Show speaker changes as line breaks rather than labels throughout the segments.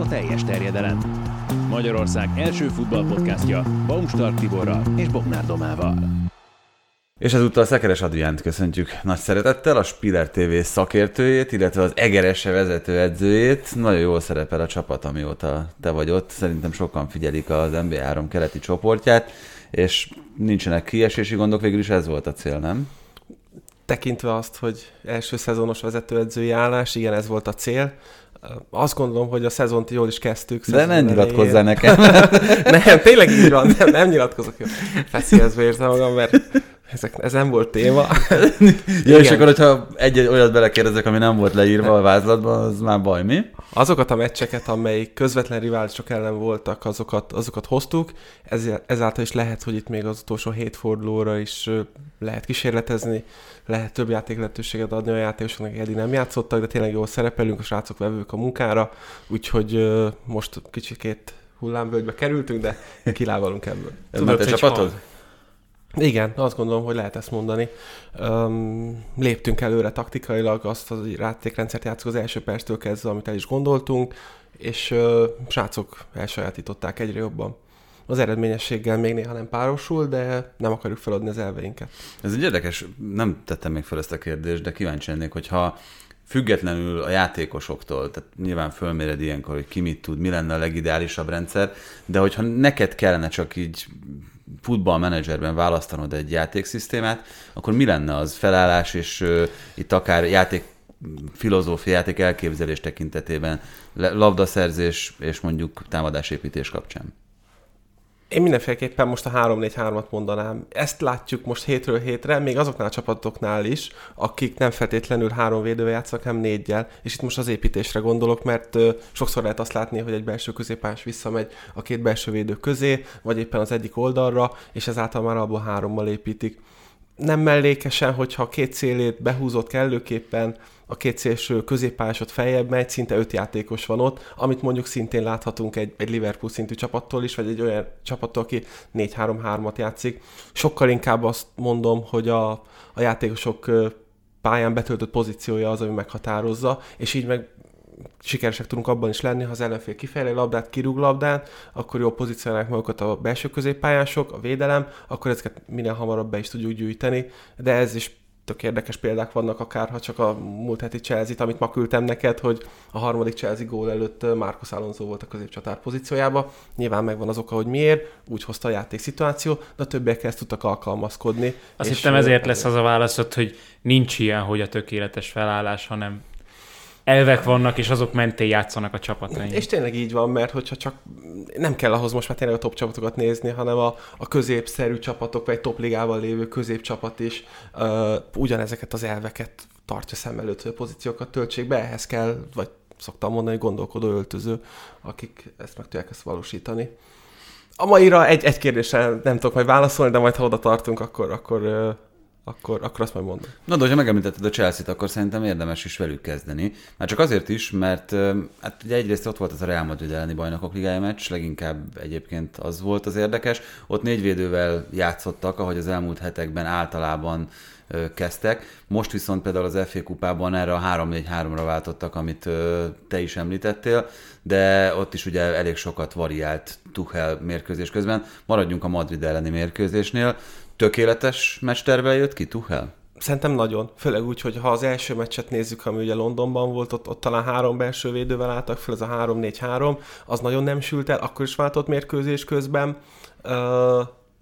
a teljes terjedelem. Magyarország első futballpodcastja Baumstark Tiborral és Bognár Domával.
És ezúttal Szekeres Adriánt köszöntjük nagy szeretettel, a Spiller TV szakértőjét, illetve az Egerese vezetőedzőjét. Nagyon jól szerepel a csapat, amióta te vagy ott. Szerintem sokan figyelik az NBA3 keleti csoportját, és nincsenek kiesési gondok, végül is ez volt a cél, nem?
tekintve azt, hogy első szezonos vezetőedzői állás, igen, ez volt a cél. Azt gondolom, hogy a szezont jól is kezdtük.
De nem nyilatkozzál nekem.
nem, tényleg így van, nem, nem nyilatkozok. Feszélyezve érzem magam, mert ezek, ez nem volt téma.
ja, és akkor, hogyha egy olyat belekérdezek, ami nem volt leírva a vázlatban, az már baj, mi?
Azokat a meccseket, amelyik közvetlen riválisok ellen voltak, azokat, azokat hoztuk, Ez, ezáltal is lehet, hogy itt még az utolsó hét fordulóra is lehet kísérletezni, lehet több játék lehetőséget adni a játékosoknak, eddig nem játszottak, de tényleg jól szerepelünk, a srácok vevők a munkára, úgyhogy most kicsikét hullámvölgybe kerültünk, de kilávalunk ebből.
Tudod, te csapatod?
Igen, azt gondolom, hogy lehet ezt mondani. Um, léptünk előre taktikailag, azt az játékrendszert játszunk az első perctől kezdve, amit el is gondoltunk, és uh, srácok elsajátították egyre jobban. Az eredményességgel még néha nem párosul, de nem akarjuk feladni az elveinket.
Ez egy érdekes, nem tettem még fel ezt a kérdést, de kíváncsi lennék, hogyha függetlenül a játékosoktól, tehát nyilván fölméred ilyenkor, hogy ki mit tud, mi lenne a legideálisabb rendszer, de hogyha neked kellene csak így futballmenedzserben választanod egy játékszisztémát, akkor mi lenne az felállás, és uh, itt akár játék filozófia, játék elképzelés tekintetében, labdaszerzés és mondjuk támadásépítés kapcsán?
Én mindenféleképpen most a 3-4-3-at mondanám. Ezt látjuk most hétről hétre, még azoknál a csapatoknál is, akik nem feltétlenül három védővel játszanak, hanem négyel. És itt most az építésre gondolok, mert ö, sokszor lehet azt látni, hogy egy belső középpás visszamegy a két belső védő közé, vagy éppen az egyik oldalra, és ezáltal már abból hárommal építik. Nem mellékesen, hogyha a két szélét behúzott kellőképpen, a két szélső középpályásot feljebb megy, szinte öt játékos van ott, amit mondjuk szintén láthatunk egy, egy Liverpool szintű csapattól is, vagy egy olyan csapattól, aki 4-3-3-at játszik. Sokkal inkább azt mondom, hogy a, a játékosok pályán betöltött pozíciója az, ami meghatározza, és így meg sikeresek tudunk abban is lenni, ha az ellenfél kifejlő labdát, kirúg labdát, akkor jó pozícionálják magukat a belső középpályások, a védelem, akkor ezeket minél hamarabb be is tudjuk gyűjteni, de ez is tök érdekes példák vannak, akár ha csak a múlt heti chelsea amit ma küldtem neked, hogy a harmadik Chelsea gól előtt Marcos Alonso volt a középcsatár pozíciójába. Nyilván megvan az oka, hogy miért, úgy hozta a játék szituáció, de a többiek ezt tudtak alkalmazkodni.
Azt hittem ezért lesz az a válaszod, hogy nincs ilyen, hogy a tökéletes felállás, hanem elvek vannak, és azok mentén játszanak a csapatai.
És tényleg így van, mert hogyha csak nem kell ahhoz most már tényleg a top csapatokat nézni, hanem a, a középszerű csapatok, vagy top ligával lévő középcsapat is uh, ugyanezeket az elveket tartja szem előtt, hogy a pozíciókat töltsék be, ehhez kell, vagy szoktam mondani, gondolkodó öltöző, akik ezt meg tudják ezt valósítani. A maira egy, egy kérdésre nem tudok majd válaszolni, de majd ha oda tartunk, akkor, akkor akkor, akkor azt majd mondom.
Na, de ha megemlítetted a Chelsea-t, akkor szerintem érdemes is velük kezdeni. Már csak azért is, mert hát ugye egyrészt ott volt az a Real Madrid elleni bajnokok ligája meccs, leginkább egyébként az volt az érdekes. Ott négy védővel játszottak, ahogy az elmúlt hetekben általában kezdtek. Most viszont például az FA kupában erre a 3-4-3-ra váltottak, amit te is említettél, de ott is ugye elég sokat variált Tuchel mérkőzés közben. Maradjunk a Madrid elleni mérkőzésnél. Tökéletes meccstervel jött ki Tuchel?
Szerintem nagyon. Főleg úgy, hogy ha az első meccset nézzük, ami ugye Londonban volt, ott, ott talán három belső védővel álltak fel, ez a 3-4-3, az nagyon nem sült el, akkor is váltott mérkőzés közben. Uh,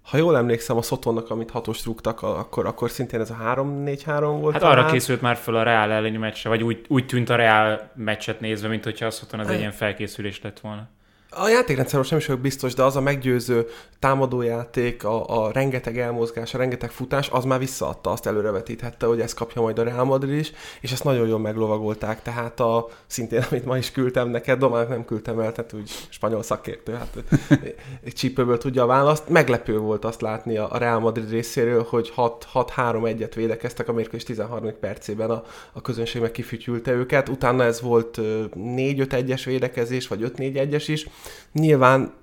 ha jól emlékszem a Szotonnak, amit hatos rúgtak, akkor, akkor szintén ez a 3-4-3 volt.
Hát talán. arra készült már föl a Real elleni meccse, vagy úgy, úgy tűnt a Real meccset nézve, mint hogyha a Szoton az egy ilyen felkészülés lett volna.
A játékrendszer most nem is vagyok biztos, de az a meggyőző támadójáték, a, a rengeteg elmozgás, a rengeteg futás, az már visszaadta, azt előrevetíthette, hogy ezt kapja majd a Real Madrid is, és ezt nagyon jól meglovagolták, tehát a, szintén, amit ma is küldtem neked, Domának nem küldtem el, tehát úgy spanyol szakértő, hát egy csípőből tudja a választ. Meglepő volt azt látni a Real Madrid részéről, hogy 6-3-1-et védekeztek a mérkőzés 13. percében a, a közönség meg kifütyülte őket, utána ez volt 4-5-1-es védekezés, vagy 5-4-1-es is, Nyilván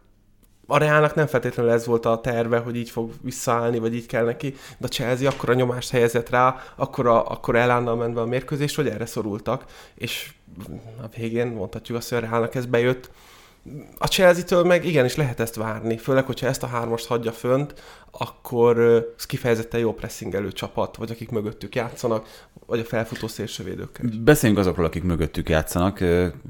a Reálnak nem feltétlenül ez volt a terve, hogy így fog visszaállni, vagy így kell neki, de a Chelsea akkora nyomást helyezett rá, akkor, a, akkor elánnal ment be a mérkőzés, hogy erre szorultak, és a végén mondhatjuk azt, hogy a Reálnak ez bejött, a Chelsea-től meg igenis lehet ezt várni, főleg, hogyha ezt a hármast hagyja fönt, akkor ez kifejezetten jó pressingelő csapat, vagy akik mögöttük játszanak, vagy a felfutó szélsővédőkkel.
Beszéljünk azokról, akik mögöttük játszanak.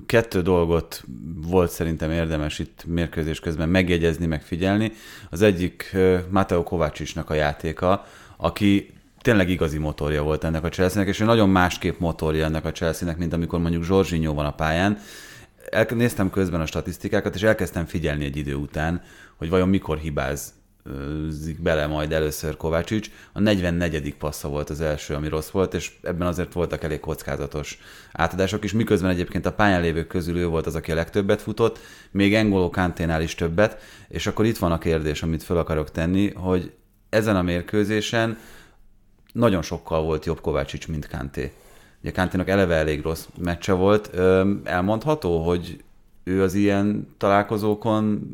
Kettő dolgot volt szerintem érdemes itt mérkőzés közben megjegyezni, megfigyelni. Az egyik Mateo Kovácsisnak a játéka, aki tényleg igazi motorja volt ennek a Chelsea-nek, és ő nagyon másképp motorja ennek a Chelsea-nek, mint amikor mondjuk Jorginho van a pályán néztem közben a statisztikákat, és elkezdtem figyelni egy idő után, hogy vajon mikor hibáz bele majd először Kovácsics. A 44. passza volt az első, ami rossz volt, és ebben azért voltak elég kockázatos átadások is, miközben egyébként a pályán lévők közül ő volt az, aki a legtöbbet futott, még Engoló Kanténál is többet, és akkor itt van a kérdés, amit fel akarok tenni, hogy ezen a mérkőzésen nagyon sokkal volt jobb Kovácsics, mint Kanté. Ugye Kantinak eleve elég rossz meccse volt. Elmondható, hogy ő az ilyen találkozókon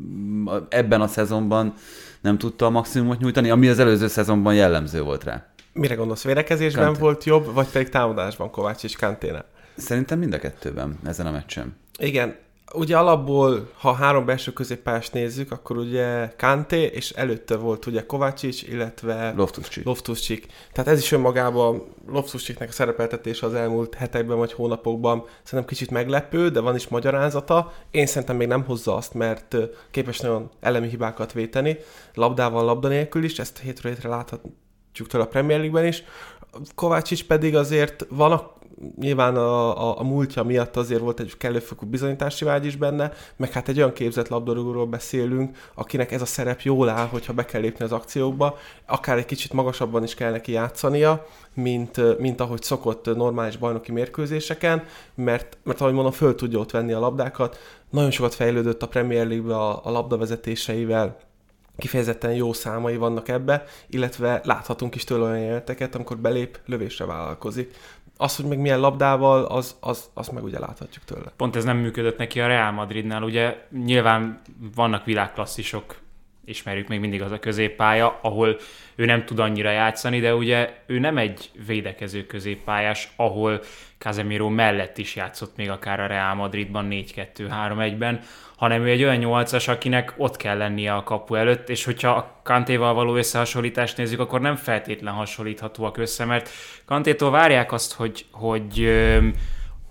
ebben a szezonban nem tudta a maximumot nyújtani, ami az előző szezonban jellemző volt rá.
Mire gondolsz, védekezésben Kanté. volt jobb, vagy pedig támadásban Kovács és Kanténe?
Szerintem mind a kettőben ezen a meccsen.
Igen, ugye alapból, ha három belső középpályás nézzük, akkor ugye Kanté, és előtte volt ugye Kovácsics, illetve
Loftus-Cheek.
Loftus-Cheek. Tehát ez is önmagában Loftus-Cheeknek a szerepeltetése az elmúlt hetekben vagy hónapokban szerintem kicsit meglepő, de van is magyarázata. Én szerintem még nem hozza azt, mert képes nagyon elemi hibákat véteni, labdával, labda nélkül is, ezt hétről hétre láthatjuk tőle a Premier League-ben is. Kovácsics pedig azért van nyilván a, a, a múltja miatt azért volt egy kellőfokú bizonyítási vágy is benne, meg hát egy olyan képzett labdarúgóról beszélünk, akinek ez a szerep jól áll, hogyha be kell lépni az akciókba, akár egy kicsit magasabban is kell neki játszania, mint, mint ahogy szokott normális bajnoki mérkőzéseken, mert, mert ahogy mondom, föl tudja ott venni a labdákat, nagyon sokat fejlődött a Premier League-be a, a labdavezetéseivel, kifejezetten jó számai vannak ebbe, illetve láthatunk is tőle olyan jeleneteket, amikor belép, lövésre vállalkozik. Az, hogy meg milyen labdával, az, az, az meg ugye láthatjuk tőle.
Pont ez nem működött neki a Real Madridnál, ugye nyilván vannak világklasszisok, ismerjük még mindig az a középpálya, ahol ő nem tud annyira játszani, de ugye ő nem egy védekező középpályás, ahol Casemiro mellett is játszott még akár a Real Madridban 4-2-3-1-ben, hanem ő egy olyan nyolcas, akinek ott kell lennie a kapu előtt, és hogyha a Kantéval való összehasonlítást nézzük, akkor nem feltétlen hasonlíthatóak össze, mert Kantétól várják azt, hogy, hogy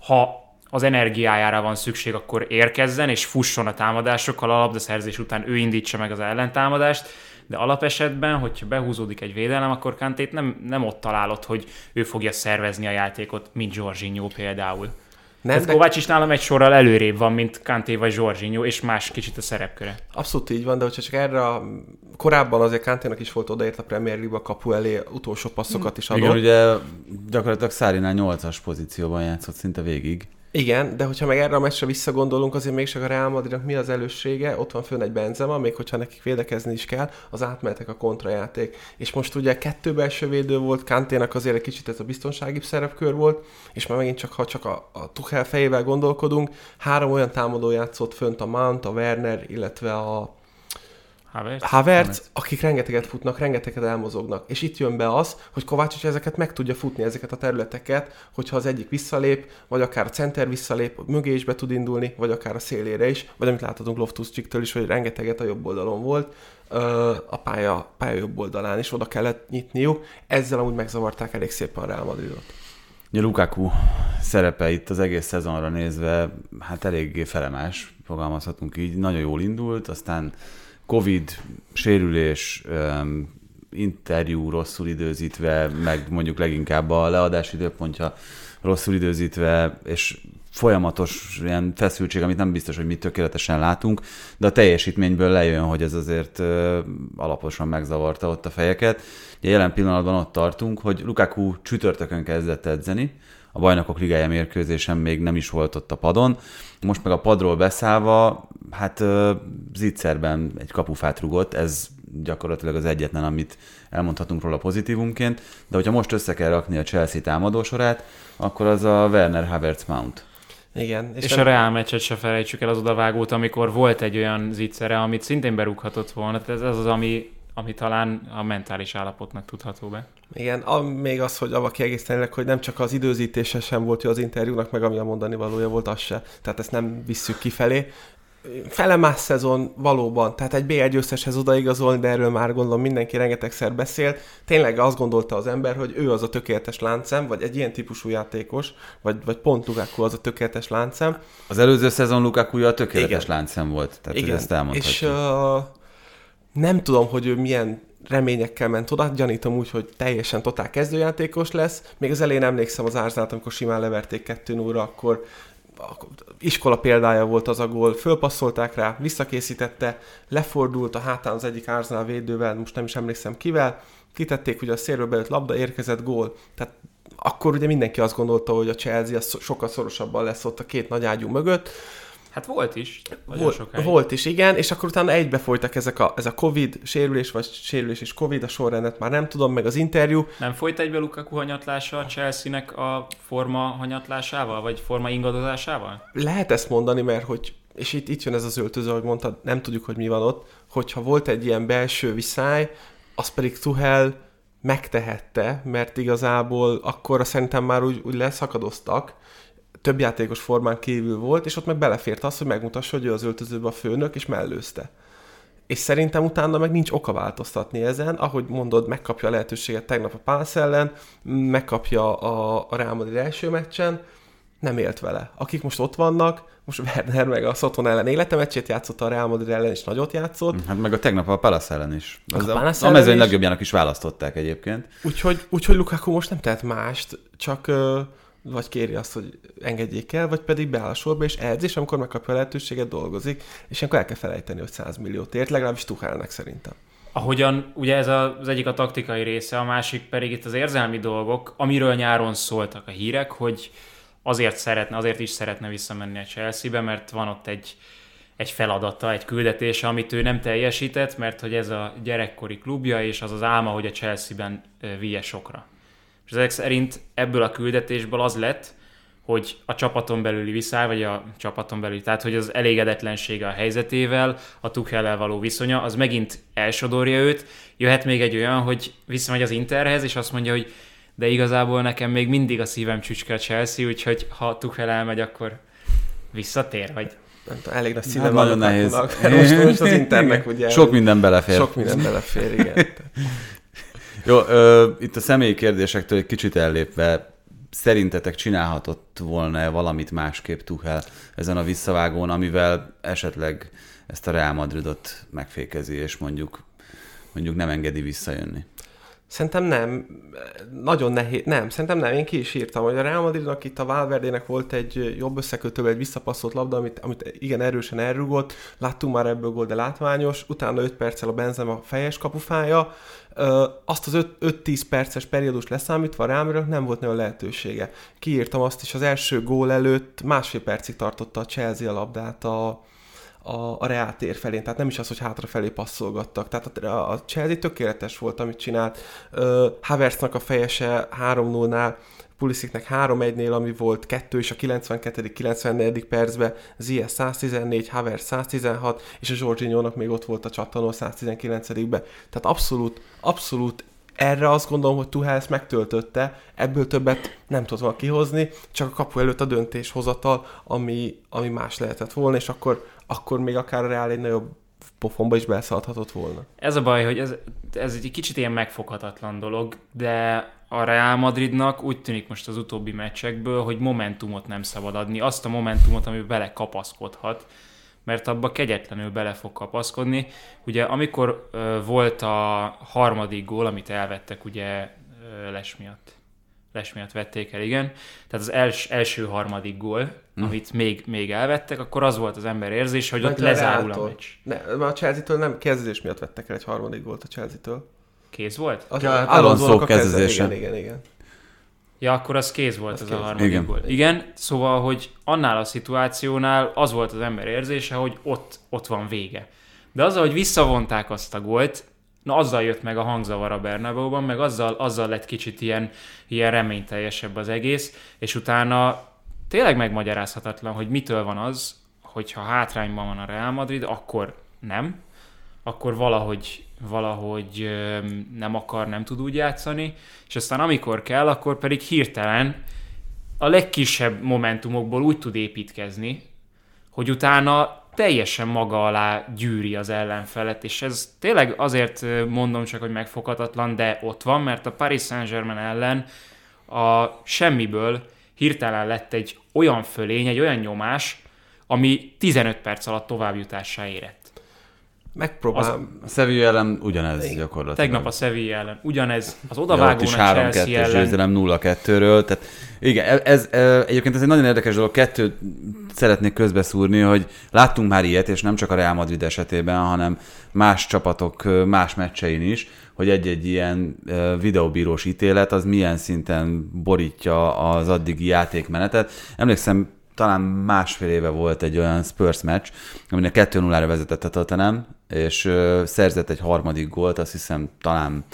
ha az energiájára van szükség, akkor érkezzen és fusson a támadásokkal, a labdaszerzés után ő indítsa meg az ellentámadást, de alapesetben, hogyha behúzódik egy védelem, akkor Kantét nem, nem ott találod, hogy ő fogja szervezni a játékot, mint Jorginho például. Nem, Tehát de... Kovács is nálam egy sorral előrébb van, mint Kanté vagy Zsorzsinyó, és más kicsit a szerepköre.
Abszolút így van, de hogyha csak erre a... korábban azért Kanténak is volt odaért a Premier League a kapu elé utolsó passzokat is adott.
Igen, ugye gyakorlatilag Szárinál 8-as pozícióban játszott szinte végig.
Igen, de hogyha meg erre a meccsre visszagondolunk, azért mégsem a Real Madridnak mi az előssége, ott van fönn egy Benzema, még hogyha nekik védekezni is kell, az átmenetek a kontrajáték. És most ugye kettő belső védő volt, Kanténak azért egy kicsit ez a biztonsági szerepkör volt, és már megint csak, ha csak a, a Tuchel fejével gondolkodunk, három olyan támadó játszott fönt a Mount, a Werner, illetve a Havertz, Havertz, akik rengeteget futnak, rengeteget elmozognak. És itt jön be az, hogy Kovács ezeket meg tudja futni, ezeket a területeket, hogyha az egyik visszalép, vagy akár a center visszalép, mögé is be tud indulni, vagy akár a szélére is, vagy amit láthatunk loftus is, hogy rengeteget a jobb oldalon volt, a pálya, pálya jobb oldalán is oda kellett nyitniuk. Ezzel amúgy megzavarták elég szépen a Real Madridot.
A Lukaku szerepe itt az egész szezonra nézve, hát eléggé felemás, fogalmazhatunk így, nagyon jól indult, aztán Covid, sérülés, interjú rosszul időzítve, meg mondjuk leginkább a leadás időpontja rosszul időzítve, és folyamatos ilyen feszültség, amit nem biztos, hogy mi tökéletesen látunk, de a teljesítményből lejön, hogy ez azért alaposan megzavarta ott a fejeket. Jelen pillanatban ott tartunk, hogy Lukaku csütörtökön kezdett edzeni, a bajnokok ligája mérkőzésen még nem is volt ott a padon. Most meg a padról beszállva, hát zicserben egy kapufát rugott, ez gyakorlatilag az egyetlen, amit elmondhatunk róla pozitívumként, de hogyha most össze kell rakni a Chelsea támadósorát, akkor az a Werner Havertz Mount.
Igen.
És, és a Real meccset se felejtsük el az odavágót, amikor volt egy olyan zicsere, amit szintén berúghatott volna. Ez, ez az, ami, ami talán a mentális állapotnak tudható be.
Igen, a, még az, hogy avval kiegészítenek, hogy nem csak az időzítése sem volt jó az interjúnak, meg ami a mondani valója volt, az se. Tehát ezt nem visszük kifelé fele más szezon valóban, tehát egy BL győzteshez odaigazolni, de erről már gondolom mindenki rengetegszer beszélt. Tényleg azt gondolta az ember, hogy ő az a tökéletes láncem, vagy egy ilyen típusú játékos, vagy, vagy pont Lukaku az a tökéletes láncem.
Az előző szezon Lukaku a tökéletes Igen. láncem volt, tehát Igen. ezt elmondhatjuk.
És uh, nem tudom, hogy ő milyen reményekkel ment oda, gyanítom úgy, hogy teljesen totál kezdőjátékos lesz. Még az elején emlékszem az Árznát, amikor simán leverték 2 0 akkor iskola példája volt az a gól, fölpasszolták rá, visszakészítette, lefordult a hátán az egyik Arsenal védővel, most nem is emlékszem kivel, kitették, hogy a szélről bejött labda, érkezett gól. Tehát akkor ugye mindenki azt gondolta, hogy a Chelsea sokkal szorosabban lesz ott a két nagy ágyú mögött,
Hát volt is.
Volt, volt is, igen, és akkor utána egybe folytak ezek a, ez a Covid sérülés, vagy sérülés és Covid, a sorrendet már nem tudom, meg az interjú.
Nem folyt egybe Lukaku hanyatlása a Chelsea-nek a forma hanyatlásával, vagy forma ingadozásával?
Lehet ezt mondani, mert hogy, és itt, itt jön ez az öltöző, ahogy mondtad, nem tudjuk, hogy mi van ott, hogyha volt egy ilyen belső viszály, az pedig Tuhel megtehette, mert igazából akkor szerintem már úgy, úgy leszakadoztak, több játékos formán kívül volt, és ott meg belefért az, hogy megmutassa, hogy ő az öltözőben a főnök, és mellőzte. És szerintem utána meg nincs oka változtatni ezen, ahogy mondod, megkapja a lehetőséget tegnap a Pálsz ellen, megkapja a, a Real Madrid első meccsen, nem élt vele. Akik most ott vannak, most Werner meg a Szoton ellen életemeccsét játszott, a Real Madrid ellen is nagyot játszott.
Hát meg a tegnap a Palace ellen is. Az a, a, a mezőny legjobbjának is választották egyébként.
Úgyhogy, úgyhogy Lukaku most nem tehet mást, csak vagy kéri azt, hogy engedjék el, vagy pedig beáll a sorba, és edz, és amikor megkapja a lehetőséget, dolgozik, és akkor el kell felejteni, hogy 100 milliót ért, legalábbis Tuchelnek szerintem.
Ahogyan ugye ez az egyik a taktikai része, a másik pedig itt az érzelmi dolgok, amiről nyáron szóltak a hírek, hogy azért szeretne, azért is szeretne visszamenni a Chelsea-be, mert van ott egy, egy feladata, egy küldetése, amit ő nem teljesített, mert hogy ez a gyerekkori klubja, és az az álma, hogy a Chelsea-ben vigye sokra. És ezek szerint ebből a küldetésből az lett, hogy a csapaton belüli viszály, vagy a csapaton belüli, tehát hogy az elégedetlensége a helyzetével, a tuchel való viszonya, az megint elsodorja őt. Jöhet még egy olyan, hogy visszamegy az Interhez, és azt mondja, hogy de igazából nekem még mindig a szívem csücske a Chelsea, úgyhogy ha Tuchel elmegy, akkor visszatér, vagy
nem tudom, elég nagy színe hát nagyon nehéz. Most, most az Internek ugye...
Sok minden belefér.
Sok minden belefér, igen.
Jó, ö, itt a személyi kérdésektől egy kicsit ellépve, szerintetek csinálhatott volna-e valamit másképp Tuchel ezen a visszavágón, amivel esetleg ezt a Real Madridot megfékezi, és mondjuk, mondjuk nem engedi visszajönni?
Szerintem nem. Nagyon nehéz. Nem, szerintem nem. Én ki is írtam, hogy a Real Madridnak itt a Valverdének volt egy jobb összekötővel egy visszapasszolt labda, amit, amit igen erősen elrugott. Láttunk már ebből gól, de látványos. Utána 5 perccel a Benzema fejes kapufája. Azt az 5-10 perces periódus leszámítva Real nem volt nagyon lehetősége. Kiírtam azt is, az első gól előtt másfél percig tartotta a Chelsea a labdát a, a, a Real tér felé, tehát nem is az, hogy hátrafelé passzolgattak. Tehát a, a Chelsea tökéletes volt, amit csinált. Uh, a fejese 3-0-nál, Pulisiknek 3-1-nél, ami volt 2 és a 92.-94. percben, Zia 114, Havertz 116, és a Jorginho-nak még ott volt a csattanó 119-be. Tehát abszolút, abszolút erre azt gondolom, hogy Tuchel ezt megtöltötte, ebből többet nem tudott volna kihozni, csak a kapu előtt a döntéshozatal, ami, ami más lehetett volna, és akkor akkor még akár a Real egy nagyobb pofonba is belszállhatott volna.
Ez a baj, hogy ez, ez egy kicsit ilyen megfoghatatlan dolog, de a Real Madridnak úgy tűnik most az utóbbi meccsekből, hogy momentumot nem szabad adni, azt a momentumot, amiben bele kapaszkodhat, mert abba kegyetlenül bele fog kapaszkodni. Ugye amikor ö, volt a harmadik gól, amit elvettek ugye ö, Les miatt, Les miatt vették el, igen. Tehát az els, első harmadik gól, hm. amit még, még elvettek, akkor az volt az ember érzés, hogy ott lezárul a meccs.
Ne, a Chelsea-től nem kezdés miatt vettek el egy harmadik gólt a Chelsea-től.
Kéz volt?
A, ja, Alonso kezdése. Igen, igen, igen.
Ja, akkor az kéz volt az, az kéz. a harmadik igen. gól. Igen, szóval, hogy annál a szituációnál az volt az ember érzése, hogy ott, ott van vége. De azzal, hogy visszavonták azt a gólt, Na azzal jött meg a hangzavar a Bernabeu-ban, meg azzal, azzal lett kicsit ilyen, ilyen reményteljesebb az egész, és utána tényleg megmagyarázhatatlan, hogy mitől van az, hogyha hátrányban van a Real Madrid, akkor nem, akkor valahogy, valahogy nem akar, nem tud úgy játszani, és aztán amikor kell, akkor pedig hirtelen a legkisebb momentumokból úgy tud építkezni, hogy utána teljesen maga alá gyűri az ellenfelet, és ez tényleg azért mondom csak, hogy megfoghatatlan, de ott van, mert a Paris Saint-Germain ellen a semmiből hirtelen lett egy olyan fölény, egy olyan nyomás, ami 15 perc alatt továbbjutásra érett.
Megpróbálom.
Az, a Sevilla ellen ugyanez Igen. gyakorlatilag.
Tegnap a Sevilla ellen ugyanez. Az odavágón ja, a Chelsea ellen. győzelem
0-2-ről. Tehát igen, ez, ez, egyébként ez egy nagyon érdekes dolog. Kettőt szeretnék közbeszúrni, hogy láttunk már ilyet, és nem csak a Real Madrid esetében, hanem más csapatok más meccsein is, hogy egy-egy ilyen videóbírós ítélet az milyen szinten borítja az addigi játékmenetet. Emlékszem, talán másfél éve volt egy olyan Spurs meccs, aminek 2-0-ra vezetett a Tottenham, és ö, szerzett egy harmadik gólt, azt hiszem talán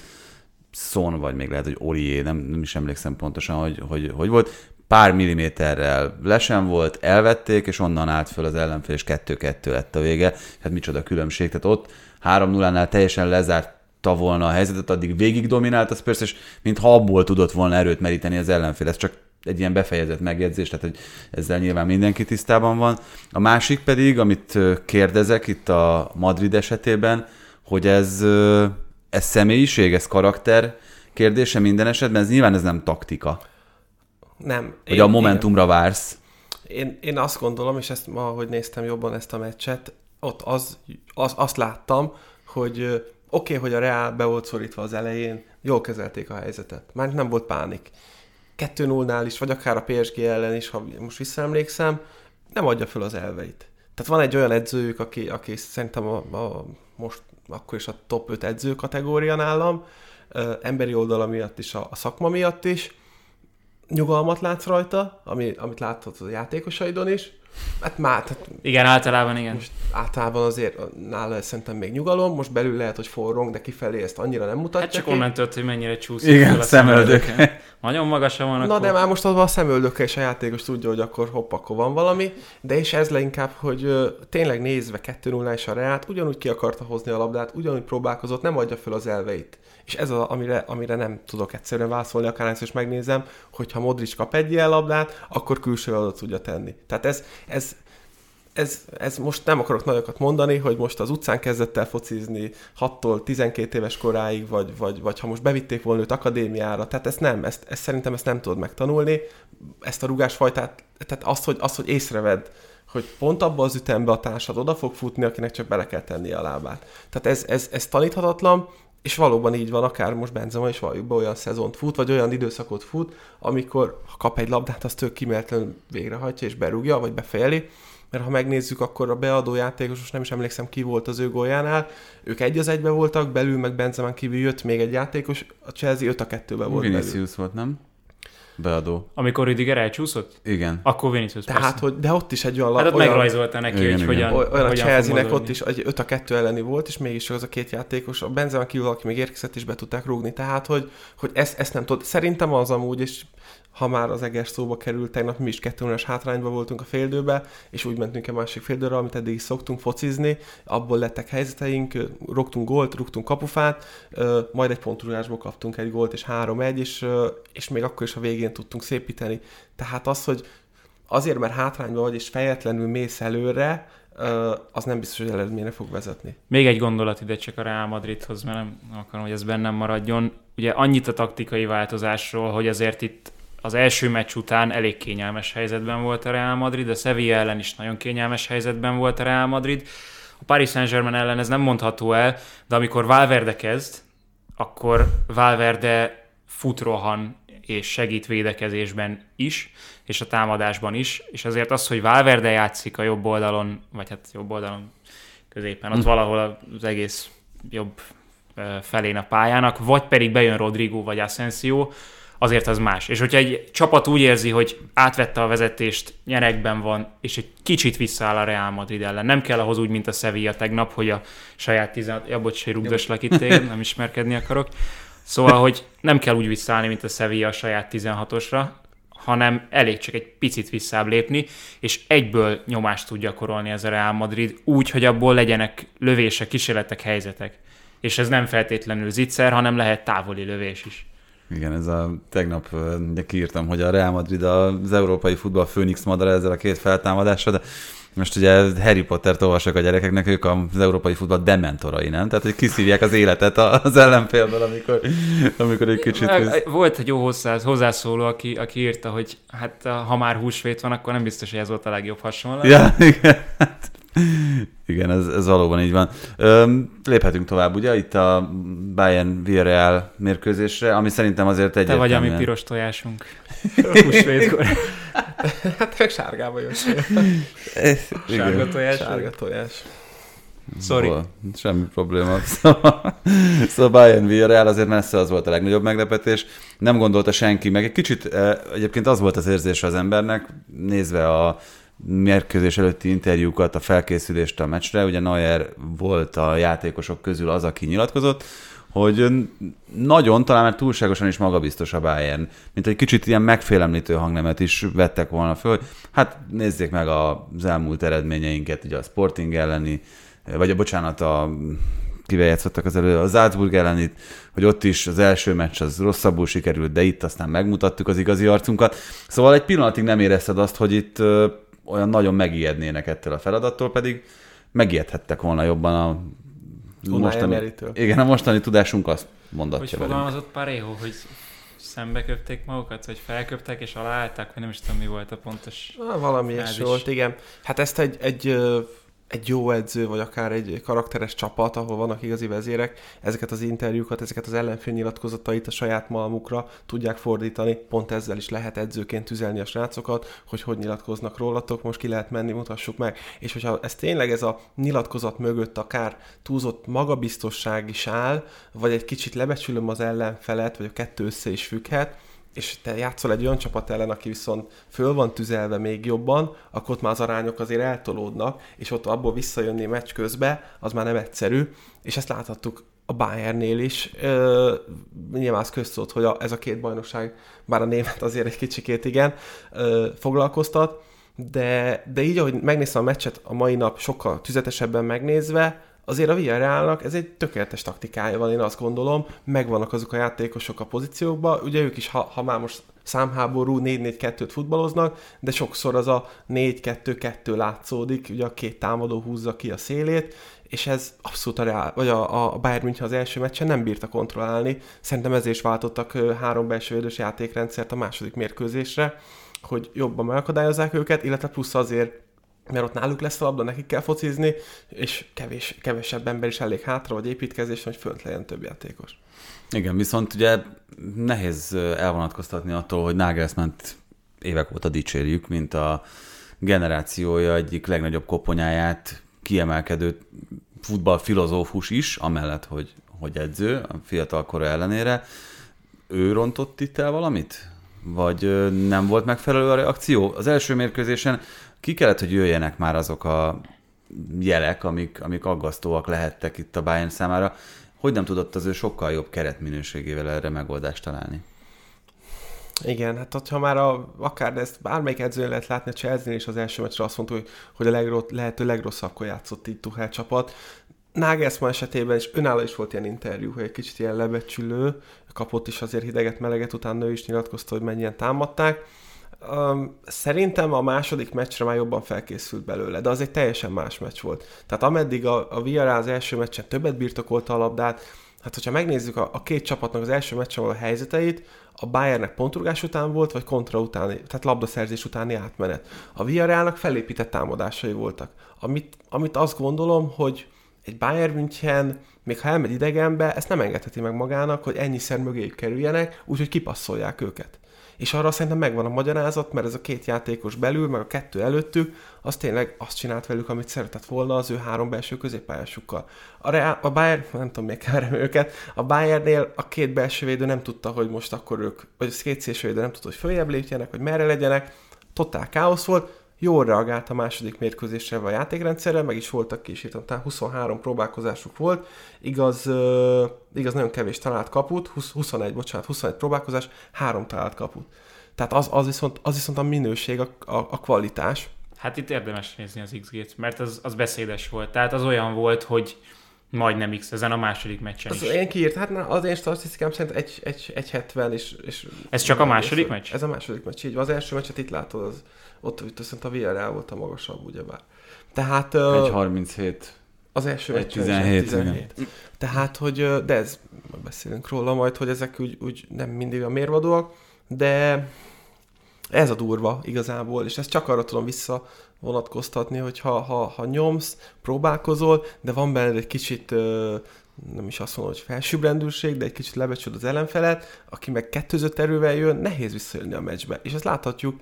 Son, vagy még lehet, hogy Olié, nem, nem is emlékszem pontosan, hogy, hogy, hogy volt. Pár milliméterrel lesen volt, elvették, és onnan állt föl az ellenfél, és 2-2 lett a vége. Hát micsoda különbség. Tehát ott 3-0-nál teljesen lezárta volna a helyzetet, addig végig dominált a Spurs, és mintha abból tudott volna erőt meríteni az ellenfél. Ez csak egy ilyen befejezett megjegyzés, tehát hogy ezzel nyilván mindenki tisztában van. A másik pedig, amit kérdezek itt a Madrid esetében, hogy ez, ez személyiség, ez karakter kérdése minden esetben, ez nyilván ez nem taktika.
Nem.
Hogy én, a momentumra igen. vársz.
Én, én azt gondolom, és ezt ma, hogy néztem jobban ezt a meccset, ott az, az, azt láttam, hogy oké, okay, hogy a Real be volt szorítva az elején, jól kezelték a helyzetet. Már nem volt pánik. 2-0-nál is, vagy akár a PSG ellen is, ha most visszaemlékszem, nem adja föl az elveit. Tehát van egy olyan edzőjük, aki, aki szerintem a, a, most akkor is a top 5 edző kategória nálam, emberi oldala miatt is, a, a szakma miatt is, nyugalmat látsz rajta, ami, amit láthatod a játékosaidon is, Hát már, tehát
igen, általában igen.
Most általában azért nála szerintem még nyugalom, most belül lehet, hogy forrong, de kifelé ezt annyira nem mutatja
Hát csak
ki.
onnan tört, hogy mennyire csúszik.
Igen, szemöldök.
Nagyon magasan van
Na akkor. de már most az a szemöldökkel és a játékos tudja, hogy akkor hopp, akkor van valami, de és ez inkább, hogy ö, tényleg nézve 2 0 és a Reát, ugyanúgy ki akarta hozni a labdát, ugyanúgy próbálkozott, nem adja fel az elveit. És ez az, amire, amire nem tudok egyszerűen válaszolni, akár ezt is megnézem, hogyha Modric kap egy ilyen labdát, akkor külső adat tudja tenni. Tehát ez, ez, ez, ez most nem akarok nagyokat mondani, hogy most az utcán kezdett el focizni 6-tól 12 éves koráig, vagy, vagy, vagy ha most bevitték volna őt akadémiára, tehát ezt nem, ezt, ezt szerintem ezt nem tudod megtanulni, ezt a rugásfajtát, tehát azt, hogy, azt, hogy észrevedd, hogy pont abban az ütemben a társad oda fog futni, akinek csak bele kell tenni a lábát. Tehát ez, ez, ez taníthatatlan, és valóban így van, akár most Benzema is valójában olyan szezont fut, vagy olyan időszakot fut, amikor ha kap egy labdát, azt tök kimeletlenül végrehajtja és berúgja, vagy befejeli, mert ha megnézzük, akkor a beadó játékos, most nem is emlékszem ki volt az ő góljánál, ők egy az egybe voltak, belül meg Benzemán kívül jött még egy játékos, a Chelsea 5 a 2-be volt
Vinicius belül. volt, nem? Beadó.
Amikor Rüdiger elcsúszott?
Igen.
Akkor Vinicius
Tehát, persze. hogy, de ott is egy olyan...
Hát ott olyan, megrajzolta neki, igen, hogy igen. hogyan
Olyan a chelsea ott is egy 5 a 2 elleni volt, és mégis az a két játékos, a Benzema kívül, aki még érkezett, is be tudták rúgni. Tehát, hogy, hogy ezt, ezt nem tud. Szerintem az amúgy, és ha már az eges szóba került, tegnap mi is kettőnös hátrányba voltunk a féldőbe, és úgy mentünk a másik féldőre, amit eddig is szoktunk focizni, abból lettek helyzeteink, rúgtunk gólt, rúgtunk kapufát, majd egy pontrugásból kaptunk egy gólt, és három-egy, és, és még akkor is a végén tudtunk szépíteni. Tehát az, hogy azért, mert hátrányban vagy, és fejetlenül mész előre, az nem biztos, hogy eredményre fog vezetni.
Még egy gondolat ide csak a Real Madridhoz, mert nem akarom, hogy ez bennem maradjon. Ugye annyit a taktikai változásról, hogy azért itt az első meccs után elég kényelmes helyzetben volt a Real Madrid, a Sevilla ellen is nagyon kényelmes helyzetben volt a Real Madrid. A Paris Saint-Germain ellen ez nem mondható el, de amikor Valverde kezd, akkor Valverde fut rohan és segít védekezésben is, és a támadásban is, és azért az, hogy Valverde játszik a jobb oldalon, vagy hát jobb oldalon középen, ott hm. valahol az egész jobb felén a pályának, vagy pedig bejön Rodrigo vagy Asensio, azért az más. És hogyha egy csapat úgy érzi, hogy átvette a vezetést, nyerekben van, és egy kicsit visszaáll a Real Madrid ellen, nem kell ahhoz úgy, mint a Sevilla tegnap, hogy a saját 16... Ja, bocs, hogy rugdoslak itt téged, nem ismerkedni akarok. Szóval, hogy nem kell úgy visszaállni, mint a Sevilla a saját 16-osra, hanem elég csak egy picit visszább lépni, és egyből nyomást tud gyakorolni ez a Real Madrid, úgy, hogy abból legyenek lövések, kísérletek, helyzetek. És ez nem feltétlenül zicser, hanem lehet távoli lövés is.
Igen, ez a tegnap ugye kiírtam, hogy a Real Madrid az európai futball főnix madara ezzel a két feltámadással, de most ugye Harry Potter olvasok a gyerekeknek, ők az európai futball dementorai, nem? Tehát, hogy kiszívják az életet az ellenfélből, amikor, amikor egy kicsit...
Volt egy jó hozzászóló, aki, aki írta, hogy hát ha már húsvét van, akkor nem biztos, hogy ez volt a legjobb hasonló.
Ja, igen. Igen, ez, ez valóban így van. Öm, léphetünk tovább, ugye, itt a Bayern Villarreal mérkőzésre, ami szerintem azért egy.
Te vagy a mi piros tojásunk.
Húsvétkor. hát meg sárgába jön.
Sárga tojás.
Sárga tojás.
Sorry. Szóval,
semmi probléma. Szóval, szóval Bayern Villarreal azért messze az volt a legnagyobb meglepetés. Nem gondolta senki, meg egy kicsit eh, egyébként az volt az érzése az embernek, nézve a mérkőzés előtti interjúkat, a felkészülést a meccsre. Ugye Neuer volt a játékosok közül az, aki nyilatkozott, hogy nagyon, talán már túlságosan is magabiztos a Bayern, mint egy kicsit ilyen megfélemlítő hangnemet is vettek volna föl. Hát nézzék meg az elmúlt eredményeinket, ugye a Sporting elleni, vagy a bocsánat, a kivel játszottak az elő, a Salzburg ellen hogy ott is az első meccs az rosszabbul sikerült, de itt aztán megmutattuk az igazi arcunkat. Szóval egy pillanatig nem érezted azt, hogy itt olyan nagyon megijednének ettől a feladattól, pedig megijedhettek volna jobban a mostani, igen, a mostani tudásunk azt mondatja
Hogy velünk. fogalmazott Parejo, hogy szembe köpték magukat, vagy felköptek és aláállták, vagy nem is tudom, mi volt a pontos...
Na, valami is volt, igen. Hát ezt egy, egy egy jó edző, vagy akár egy karakteres csapat, ahol vannak igazi vezérek, ezeket az interjúkat, ezeket az ellenfél nyilatkozatait a saját malmukra tudják fordítani, pont ezzel is lehet edzőként tüzelni a srácokat, hogy hogy nyilatkoznak rólatok, most ki lehet menni, mutassuk meg. És hogyha ez tényleg ez a nyilatkozat mögött akár túlzott magabiztosság is áll, vagy egy kicsit lebecsülöm az ellenfelet, vagy a kettő össze is függhet, és te játszol egy olyan csapat ellen, aki viszont föl van tüzelve még jobban, akkor ott már az arányok azért eltolódnak, és ott abból visszajönni meccs közbe, az már nem egyszerű, és ezt láthattuk a Bayernnél is. Ö, nyilván az közszót, hogy a, ez a két bajnokság, bár a német azért egy kicsikét igen, ö, foglalkoztat, de, de így, ahogy megnéztem a meccset a mai nap sokkal tüzetesebben megnézve, azért a Villarrealnak ez egy tökéletes taktikája van, én azt gondolom, megvannak azok a játékosok a pozíciókban, ugye ők is, ha, ha már most számháború 4-4-2-t futballoznak, de sokszor az a 4-2-2 látszódik, ugye a két támadó húzza ki a szélét, és ez abszolút a, Real, vagy a, a Bayern München az első meccsen nem bírta kontrollálni. Szerintem ezért is váltottak három belső védős játékrendszert a második mérkőzésre, hogy jobban megakadályozzák őket, illetve plusz azért mert ott náluk lesz a labda, nekik kell focizni, és kevés, kevesebb ember is elég hátra, vagy építkezés, hogy fönt legyen több játékos.
Igen, viszont ugye nehéz elvonatkoztatni attól, hogy nagelsmann évek óta dicsérjük, mint a generációja egyik legnagyobb koponyáját kiemelkedő futballfilozófus is, amellett, hogy, hogy edző, a fiatal kora ellenére. Ő rontott itt el valamit? Vagy nem volt megfelelő a reakció? Az első mérkőzésen ki kellett, hogy jöjjenek már azok a jelek, amik, amik aggasztóak lehettek itt a Bayern számára. Hogy nem tudott az ő sokkal jobb keretminőségével erre megoldást találni?
Igen, hát hogyha már a, akár de ezt bármelyik edzőn lehet látni, a chelsea is az első meccsre azt mondta, hogy, hogy a legrossz, lehető legrosszabbkor játszott itt Tuchel csapat. Nagelsmann esetében is önálló is volt ilyen interjú, hogy egy kicsit ilyen lebecsülő, kapott is azért hideget, meleget, utána ő is nyilatkozta, hogy mennyien támadták Um, szerintem a második meccsre már jobban felkészült belőle, de az egy teljesen más meccs volt. Tehát ameddig a, a Villarreal az első meccsen többet birtokolta a labdát, hát hogyha megnézzük a, a két csapatnak az első meccsen a helyzeteit, a Bayernnek pontrugás után volt, vagy kontra utáni, tehát labdaszerzés utáni átmenet. A Villarrealnak felépített támadásai voltak. Amit, amit azt gondolom, hogy egy Bayern München, még ha elmegy idegenbe, ezt nem engedheti meg magának, hogy ennyiszer mögéjük kerüljenek, úgyhogy kipasszolják őket és arra szerintem megvan a magyarázat, mert ez a két játékos belül, meg a kettő előttük, az tényleg azt csinált velük, amit szeretett volna az ő három belső középpályásukkal. A, Real, a Bayern, nem tudom, miért keverem őket, a Bayernnél a két belső védő nem tudta, hogy most akkor ők, vagy a két szélső védő nem tudta, hogy följebb lépjenek, vagy merre legyenek, totál káosz volt, jól reagált a második mérkőzésre a játékrendszerre, meg is voltak kísérletek, tehát 23 próbálkozásuk volt, igaz, igaz nagyon kevés talált kaput, 20, 21, bocsánat, 21 próbálkozás, három talált kaput. Tehát az, az, viszont, az viszont a minőség, a, a, a kvalitás.
Hát itt érdemes nézni az XG-t, mert az, az beszédes volt. Tehát az olyan volt, hogy majdnem X ezen a második meccsen
Az
is.
én kiírt, hát na, az én statisztikám szerint egy, egy, egy 70 és, és...
Ez csak a második meccs?
Ez a második meccs, így van. Az első meccset itt látod, az, ott viszont a VRL volt a magasabb, ugyebár. Tehát... ö,
Egy 37.
Az első is
17,
17. Tehát, hogy, de ez, beszélünk róla majd, hogy ezek úgy, úgy nem mindig a mérvadóak, de ez a durva igazából, és ezt csak arra tudom visszavonatkoztatni, hogy ha, ha, ha nyomsz, próbálkozol, de van benned egy kicsit, nem is azt mondom, hogy felsőbbrendülség, de egy kicsit lebecsülöd az ellenfelet, aki meg kettőzött erővel jön, nehéz visszajönni a meccsbe. És ezt láthatjuk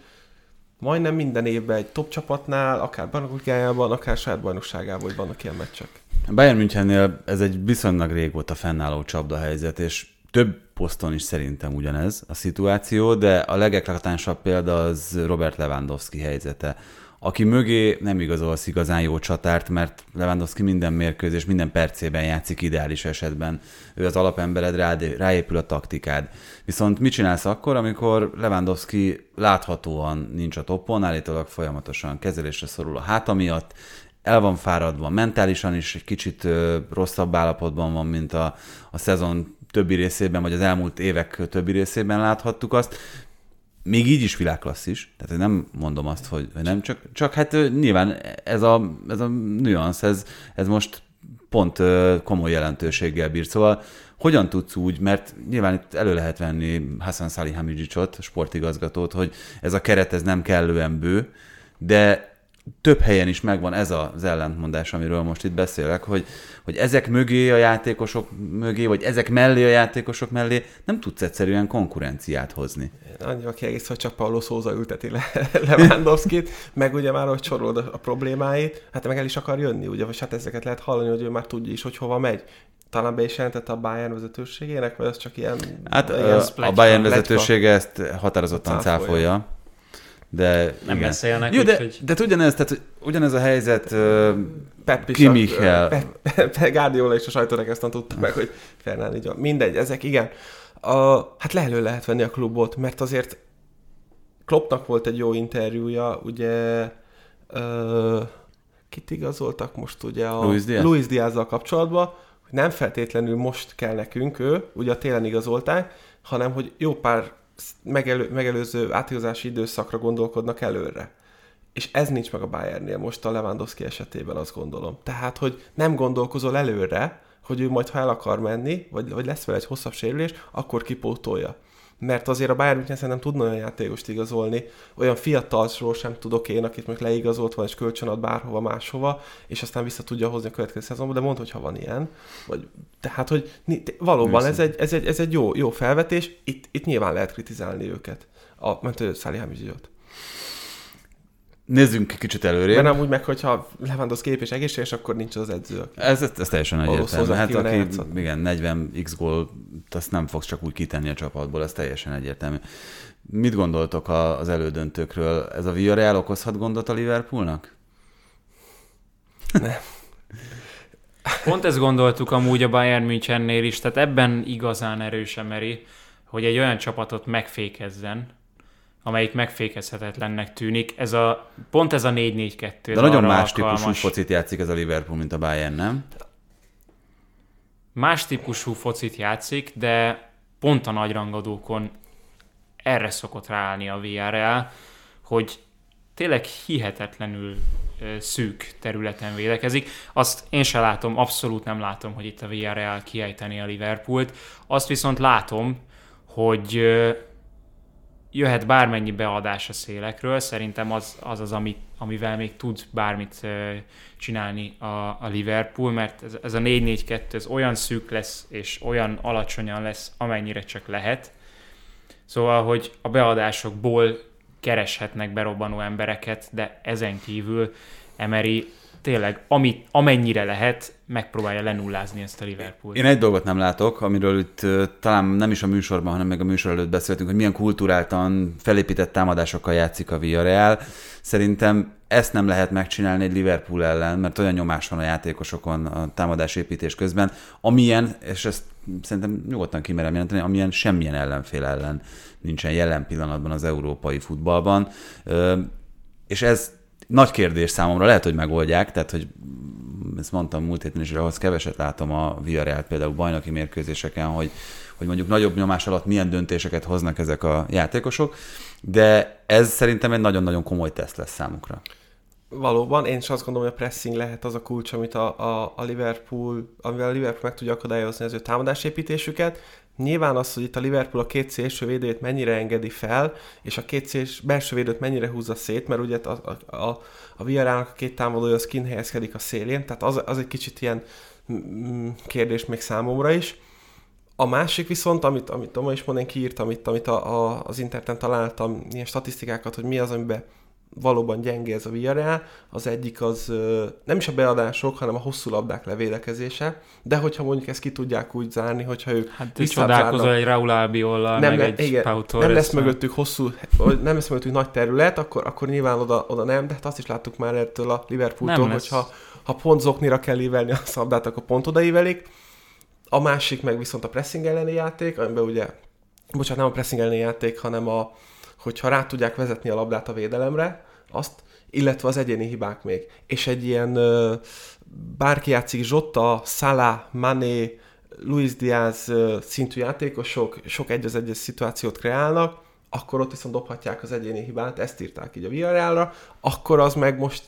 majdnem minden évben egy top csapatnál, akár bajnokligájában, akár saját bajnokságában, hogy vannak ilyen meccsek.
Bayern Münchennél ez egy viszonylag régóta fennálló csapdahelyzet, és több poszton is szerintem ugyanez a szituáció, de a legeklatánsabb példa az Robert Lewandowski helyzete, aki mögé nem igazolsz igazán jó csatárt, mert Lewandowski minden mérkőzés, minden percében játszik ideális esetben. Ő az alapembered, rád, ráépül a taktikád. Viszont mit csinálsz akkor, amikor Lewandowski láthatóan nincs a toppon, állítólag folyamatosan kezelésre szorul a háta miatt, el van fáradva, mentálisan is egy kicsit rosszabb állapotban van, mint a, a szezon többi részében, vagy az elmúlt évek többi részében láthattuk azt. Még így is világklasszis, tehát nem mondom azt, hogy nem, csak, csak hát nyilván ez a, ez a nüansz, ez, ez most pont komoly jelentőséggel bír. Szóval hogyan tudsz úgy, mert nyilván itt elő lehet venni Hassan Salihamidzsicsot, sportigazgatót, hogy ez a keret ez nem kellően bő, de több helyen is megvan ez az ellentmondás, amiről most itt beszélek, hogy, hogy ezek mögé a játékosok mögé, vagy ezek mellé a játékosok mellé nem tudsz egyszerűen konkurenciát hozni.
Annyival kiegész, hogy csak Paulo Szóza ülteti le Lewandowski-t, meg ugye már, hogy sorolod a problémáit, hát meg el is akar jönni, ugye, vagy hát ezeket lehet hallani, hogy ő már tudja is, hogy hova megy. Talán be is jelentette a Bayern vezetőségének, vagy ez csak ilyen...
Hát
ilyen
a
pletyka,
Bayern vezetősége ezt határozottan
Cáfolja.
cáfolja. De
Nem
igen.
beszélnek,
Jó, de,
úgyhogy-
de ugyanez, tehát ugyanez a helyzet ö,
Pep is
Ki
a-
Michel.
Pep, Pep Guardiola és a sajtónak ezt nem tudta meg, hogy Fernán így van. Mindegy, ezek igen. A, hát le elő lehet venni a klubot, mert azért Kloppnak volt egy jó interjúja, ugye ö, kit igazoltak most ugye a
Luis Diaz?
Luis Diazzal kapcsolatban, hogy nem feltétlenül most kell nekünk ő, ugye a télen igazolták, hanem hogy jó pár megelő, megelőző átigazási időszakra gondolkodnak előre. És ez nincs meg a Bayernnél most a Lewandowski esetében, azt gondolom. Tehát, hogy nem gondolkozol előre, hogy ő majd, ha el akar menni, vagy, vagy lesz vele egy hosszabb sérülés, akkor kipótolja. Mert azért a Bayern München szerintem tudna olyan játékost igazolni, olyan fiatalsról sem tudok én, akit meg leigazolt van és kölcsön ad bárhova máshova, és aztán vissza tudja hozni a következő szezonban, de mondd, hogyha van ilyen. Vagy, tehát, hogy valóban ez egy, ez egy, ez egy jó, jó felvetés, itt, itt nyilván lehet kritizálni őket. A, mert ő Salihamidzsiot.
nézzünk kicsit előrébb.
Mert úgy meg, hogyha Lewandowski kép és egészséges, akkor nincs az edző.
Ez, ez, ez teljesen egyértelmű. Hát aki igen, 40 x gólt, azt nem fogsz csak úgy kitenni a csapatból, ez teljesen egyértelmű. Mit gondoltok az elődöntőkről? Ez a Villarreal okozhat gondot a Liverpoolnak?
Pont ezt gondoltuk amúgy a Bayern Münchennél is, tehát ebben igazán erős Emery, hogy egy olyan csapatot megfékezzen, amelyik megfékezhetetlennek tűnik. Ez a, pont ez a 4-4-2. ez
De nagyon más típusú focit játszik ez a Liverpool, mint a Bayern, nem?
Más típusú focit játszik, de pont a nagyrangadókon erre szokott ráállni a VRL, hogy tényleg hihetetlenül szűk területen védekezik. Azt én se látom, abszolút nem látom, hogy itt a VRL kiejteni a Liverpoolt. Azt viszont látom, hogy jöhet bármennyi beadás a szélekről, szerintem az az, az ami, amivel még tud bármit csinálni a, a Liverpool, mert ez, ez a 4-4-2 ez olyan szűk lesz, és olyan alacsonyan lesz, amennyire csak lehet. Szóval, hogy a beadásokból kereshetnek berobbanó embereket, de ezen kívül Emery tényleg, ami, amennyire lehet, megpróbálja lenullázni ezt a Liverpoolt.
Én egy dolgot nem látok, amiről itt talán nem is a műsorban, hanem meg a műsor előtt beszéltünk, hogy milyen kulturáltan felépített támadásokkal játszik a Villarreal. Szerintem ezt nem lehet megcsinálni egy Liverpool ellen, mert olyan nyomás van a játékosokon a támadásépítés közben, amilyen, és ezt szerintem nyugodtan kimerem jelenteni, amilyen semmilyen ellenfél ellen nincsen jelen pillanatban az európai futballban. És ez nagy kérdés számomra, lehet, hogy megoldják, tehát, hogy ezt mondtam múlt héten is, ahhoz keveset látom a Villarreal például bajnoki mérkőzéseken, hogy, hogy mondjuk nagyobb nyomás alatt milyen döntéseket hoznak ezek a játékosok, de ez szerintem egy nagyon-nagyon komoly teszt lesz számukra.
Valóban, én is azt gondolom, hogy a pressing lehet az a kulcs, amit a, a, a Liverpool, amivel a Liverpool meg tudja akadályozni az ő támadásépítésüket. Nyilván az, hogy itt a Liverpool a két szélső védőt mennyire engedi fel, és a két szélső belső védőt mennyire húzza szét, mert ugye a, a, a, a Villarrealnak a két támadója az kint helyezkedik a szélén, tehát az, az egy kicsit ilyen mm, kérdés még számomra is. A másik viszont, amit, amit Toma is mondani kiírt, amit, amit a, a, az interneten találtam, ilyen statisztikákat, hogy mi az, amiben valóban gyenge ez a Villarreal. Az egyik az nem is a beadások, hanem a hosszú labdák levédekezése, de hogyha mondjuk ezt ki tudják úgy zárni, hogyha ők
Hát csodálkozol egy Raúl Albiolla,
nem,
meg
nem,
egy
igen,
Pau
nem lesz mögöttük hosszú, nem lesz mögöttük nagy terület, akkor, akkor nyilván oda, oda nem, de hát azt is láttuk már ettől a Liverpooltól, hogyha ha pont zoknira kell ívelni a szabdát, akkor pont odaívelik. A másik meg viszont a pressing elleni játék, amiben ugye, bocsánat, nem a pressing elleni játék, hanem a, hogyha rá tudják vezetni a labdát a védelemre, azt, illetve az egyéni hibák még. És egy ilyen bárki játszik Zsotta, Salah, Mané, Luis Diaz szintű játékosok, sok egy az egyes szituációt kreálnak, akkor ott viszont dobhatják az egyéni hibát, ezt írták így a Villarrealra, akkor az meg most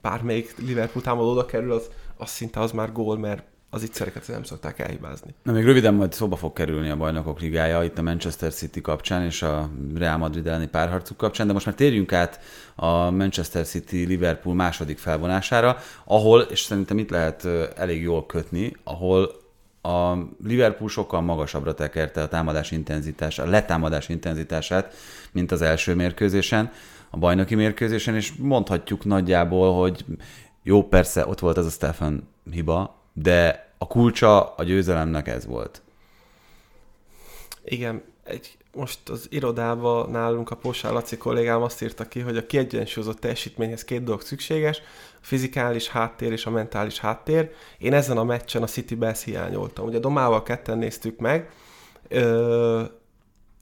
bármelyik Liverpool támadó oda kerül, az, az szinte az már gól, mert az ittszereket nem szokták elhibázni.
Na, még röviden majd szóba fog kerülni a bajnokok ligája itt a Manchester City kapcsán és a Real Madrid elleni párharcuk kapcsán, de most már térjünk át a Manchester City-Liverpool második felvonására, ahol, és szerintem itt lehet elég jól kötni, ahol a Liverpool sokkal magasabbra tekerte a támadás intenzitását, a letámadás intenzitását, mint az első mérkőzésen, a bajnoki mérkőzésen, és mondhatjuk nagyjából, hogy jó, persze, ott volt az a Stefan hiba, de a kulcsa a győzelemnek ez volt.
Igen, egy, most az irodában nálunk a Posá Laci kollégám azt írta ki, hogy a kiegyensúlyozott teljesítményhez két dolog szükséges, a fizikális háttér és a mentális háttér. Én ezen a meccsen a City-be ezt hiányoltam. Ugye Domával ketten néztük meg,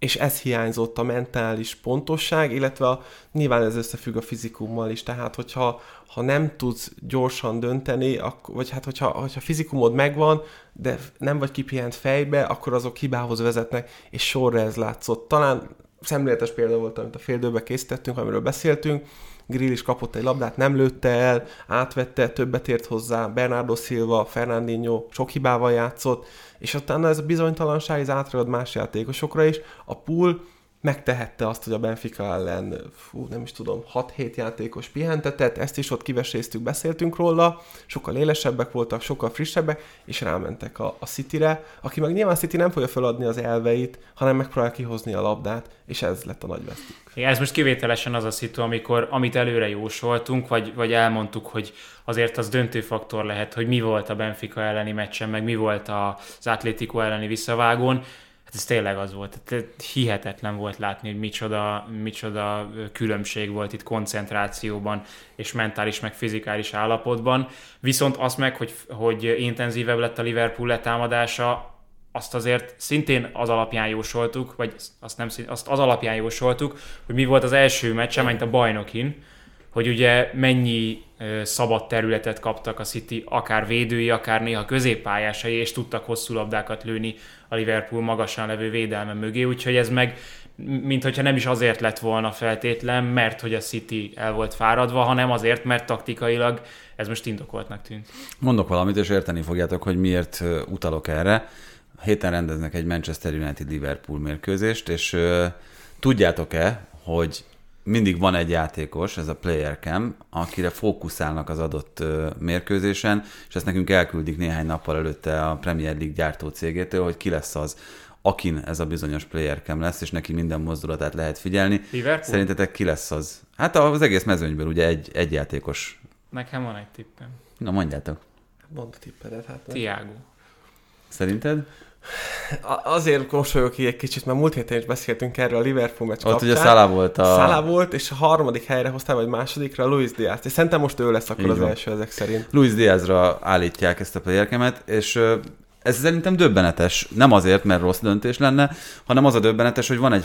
és ez hiányzott a mentális pontosság, illetve a, nyilván ez összefügg a fizikummal is, tehát hogyha ha nem tudsz gyorsan dönteni, akkor, vagy hát hogyha, hogyha fizikumod megvan, de nem vagy kipihent fejbe, akkor azok hibához vezetnek, és sorra ez látszott. Talán szemléletes példa volt, amit a fél készítettünk, amiről beszéltünk, Grill is kapott egy labdát, nem lőtte el, átvette, többet ért hozzá, Bernardo Silva, Fernandinho sok hibával játszott, és utána ez a bizonytalanság ez átragad más játékosokra is. A pool megtehette azt, hogy a Benfica ellen, fú, nem is tudom, 6-7 játékos pihentetett, ezt is ott kiveséztük, beszéltünk róla, sokkal élesebbek voltak, sokkal frissebbek, és rámentek a, a City-re, aki meg nyilván City nem fogja feladni az elveit, hanem megpróbál kihozni a labdát, és ez lett a nagy vesztük.
Igen, ez most kivételesen az a szitu, amikor amit előre jósoltunk, vagy, vagy elmondtuk, hogy azért az döntő faktor lehet, hogy mi volt a Benfica elleni meccsen, meg mi volt az Atlético elleni visszavágón, Hát ez tényleg az volt. Tehát hihetetlen volt látni, hogy micsoda, micsoda különbség volt itt koncentrációban és mentális, meg fizikális állapotban. Viszont azt meg, hogy, hogy intenzívebb lett a Liverpool letámadása, azt azért szintén az alapján jósoltuk, vagy azt, nem, azt az alapján jósoltuk, hogy mi volt az első meccs, mint a bajnokin, hogy ugye mennyi szabad területet kaptak a City, akár védői, akár néha középpályásai, és tudtak hosszú labdákat lőni a Liverpool magasan levő védelme mögé, úgyhogy ez meg mint hogyha nem is azért lett volna feltétlen, mert hogy a City el volt fáradva, hanem azért, mert taktikailag ez most indokoltnak tűnt.
Mondok valamit, és érteni fogjátok, hogy miért utalok erre. Héten rendeznek egy Manchester United-Liverpool mérkőzést, és tudjátok-e, hogy mindig van egy játékos, ez a player cam, akire fókuszálnak az adott mérkőzésen, és ezt nekünk elküldik néhány nappal előtte a Premier League gyártó cégétől, hogy ki lesz az, akin ez a bizonyos player cam lesz, és neki minden mozdulatát lehet figyelni.
Liverpool?
Szerintetek ki lesz az? Hát az egész mezőnyből ugye egy, egy játékos.
Nekem van egy tippem.
Na mondjátok.
Mondd a tippedet. Hát
Tiago.
Szerinted?
Azért mosolyog ki egy kicsit, mert múlt héten is beszéltünk erről a Liverpool meccs
Ott
kapcsán.
ugye Szala volt a...
Szala volt, és a harmadik helyre hoztál, vagy másodikra Luis Diaz. És szerintem most ő lesz akkor
Így
az
van.
első ezek szerint.
Luis Diazra állítják ezt a playerkemet, és ez szerintem döbbenetes. Nem azért, mert rossz döntés lenne, hanem az a döbbenetes, hogy van egy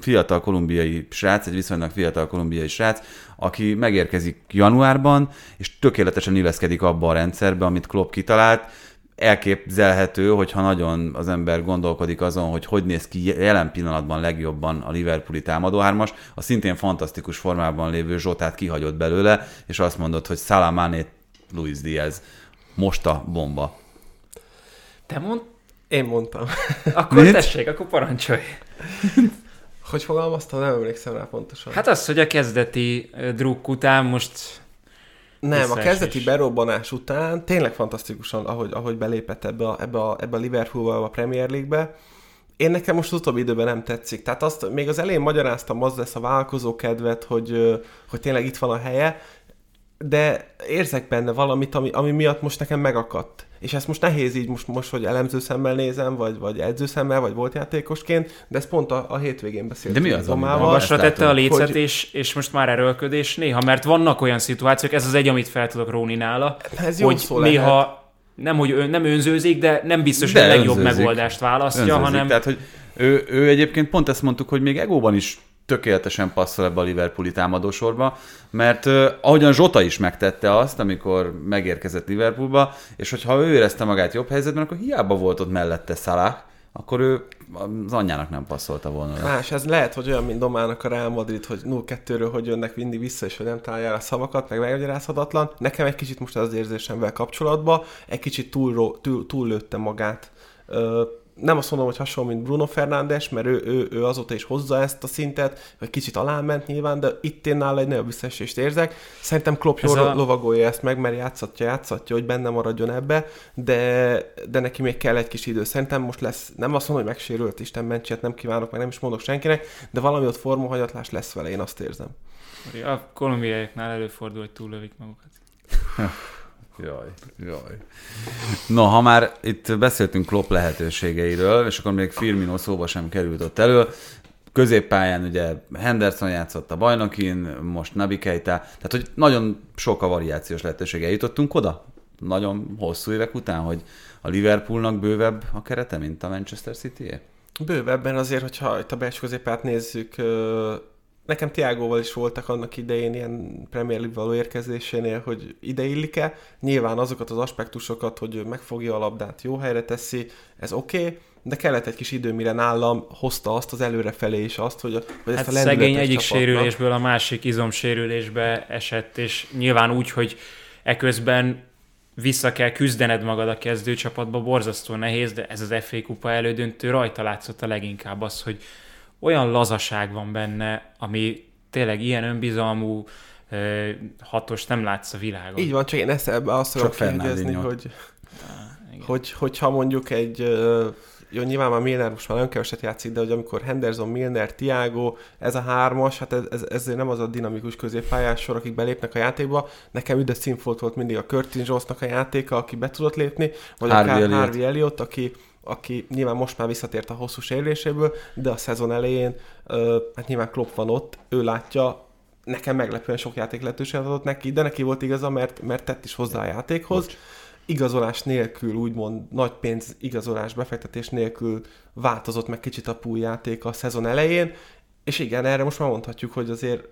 fiatal kolumbiai srác, egy viszonylag fiatal kolumbiai srác, aki megérkezik januárban, és tökéletesen illeszkedik abba a rendszerbe, amit Klopp kitalált. Elképzelhető, hogyha nagyon az ember gondolkodik azon, hogy hogy néz ki jelen pillanatban legjobban a Liverpooli támadóhármas, a szintén fantasztikus formában lévő Zsotát kihagyott belőle, és azt mondott, hogy Salah Mané, Luis Diaz, most a bomba.
Te mond?
Én mondtam.
Akkor
Mit?
tessék, akkor parancsolj.
Hogy fogalmaztam? Nem emlékszem rá pontosan.
Hát az, hogy a kezdeti drukk után most
Nem, a kezdeti berobbanás után tényleg fantasztikusan, ahogy, ahogy belépett ebbe a, ebbe a, ebbe a Liverpoolba, a Premier League-be. Én nekem most az utóbbi időben nem tetszik. Tehát azt még az elején magyaráztam, az lesz a vállalkozó kedvet, hogy, hogy tényleg itt van a helye, de érzek benne valamit, ami, ami miatt most nekem megakadt. És ezt most nehéz így most, most hogy elemző szemmel nézem, vagy, vagy edző szemmel, vagy volt játékosként, de ez pont a, a hétvégén beszéltünk.
De mi az, ami
Tomával.
van?
magasra tette a lécet,
Hogy-
és, és most már erőlködés néha, mert vannak olyan szituációk, ez az egy, amit fel tudok róni nála,
Ez jó
hogy
szó
néha
lehet.
nem, hogy ön, nem önzőzik, de nem biztos,
De
hogy a legjobb
önzőzik.
megoldást választja,
Önzőzik.
hanem
Tehát, hogy ő, ő egyébként pont ezt mondtuk, hogy még egóban is tökéletesen passzol ebbe a Liverpooli támadósorba, mert uh, ahogyan Zsota is megtette azt, amikor megérkezett Liverpoolba, és hogyha ő érezte magát jobb helyzetben, akkor hiába volt ott mellette Salah, akkor ő az anyjának nem passzolta volna. le.
Más, ez lehet, hogy olyan, mint Domának a Real Madrid, hogy 0-2-ről, hogy jönnek mindig vissza, és hogy nem találja a szavakat, meg megmagyarázhatatlan. Nekem egy kicsit most az érzésemvel kapcsolatban, egy kicsit túl, túl, túl lőtte magát. Ö, nem azt mondom, hogy hasonló, mint Bruno Fernandes, mert ő, ő, ő azóta is hozza ezt a szintet, vagy kicsit aláment nyilván, de itt én nála egy nagyobb visszaesést érzek. Szerintem Klopp jól
a-
lovagolja ezt meg, mert játszatja, játszatja, hogy benne maradjon ebbe, de, de neki még kell egy kis idő. Szerintem most lesz, nem azt mondom, hogy megsérült, Isten mentsiet nem kívánok, meg nem is mondok senkinek, de valami ott formahanyatlás lesz vele, én azt érzem.
a kolumbiaiaknál előfordul, hogy túllövik magukat.
Jaj, jaj. No, ha már itt beszéltünk Klopp lehetőségeiről, és akkor még Firmino szóba sem került ott elő, középpályán ugye Henderson játszott a bajnokin, most Nabi Keita, tehát hogy nagyon sok a variációs lehetősége. Jutottunk oda? Nagyon hosszú évek után, hogy a Liverpoolnak bővebb a kerete, mint a Manchester city
Bővebben azért, hogyha itt a belső középát nézzük, nekem Tiágóval is voltak annak idején ilyen Premier League való érkezésénél, hogy ide illik-e. Nyilván azokat az aspektusokat, hogy megfogja a labdát, jó helyre teszi, ez oké, okay, de kellett egy kis idő, mire nálam hozta azt az előrefelé is azt, hogy, a, hogy ezt
Hát
a lendületet
szegény egyik
csapatnak-
sérülésből a másik izomsérülésbe esett, és nyilván úgy, hogy eközben vissza kell küzdened magad a kezdőcsapatba, borzasztó nehéz, de ez az FA kupa elődöntő rajta látszott a leginkább az, hogy olyan lazaság van benne, ami tényleg ilyen önbizalmú hatos nem látsz a világon.
Így van, csak én ezt ebbe azt akarom
Csak
kérdezni, hogy, hogy, hogyha mondjuk egy, jó, nyilván már Milner most már nagyon keveset játszik, de hogy amikor Henderson, Milner, Tiago, ez a hármas, hát ez, ez, ez nem az a dinamikus középpályás sor, akik belépnek a játékba. Nekem üdes színfolt volt mindig a Curtin Jonesnak a játéka, aki be tudott lépni, vagy
Harvey
akár
Elliott.
Harvey Elliott, aki, aki nyilván most már visszatért a hosszú sérüléséből, de a szezon elején, hát nyilván Klopp van ott, ő látja, nekem meglepően sok játék lehetőséget adott neki, de neki volt igaza, mert, mert tett is hozzá a játékhoz. Igazolás nélkül, úgymond nagy pénz igazolás, befektetés nélkül változott meg kicsit a pool játék a szezon elején, és igen, erre most már mondhatjuk, hogy azért,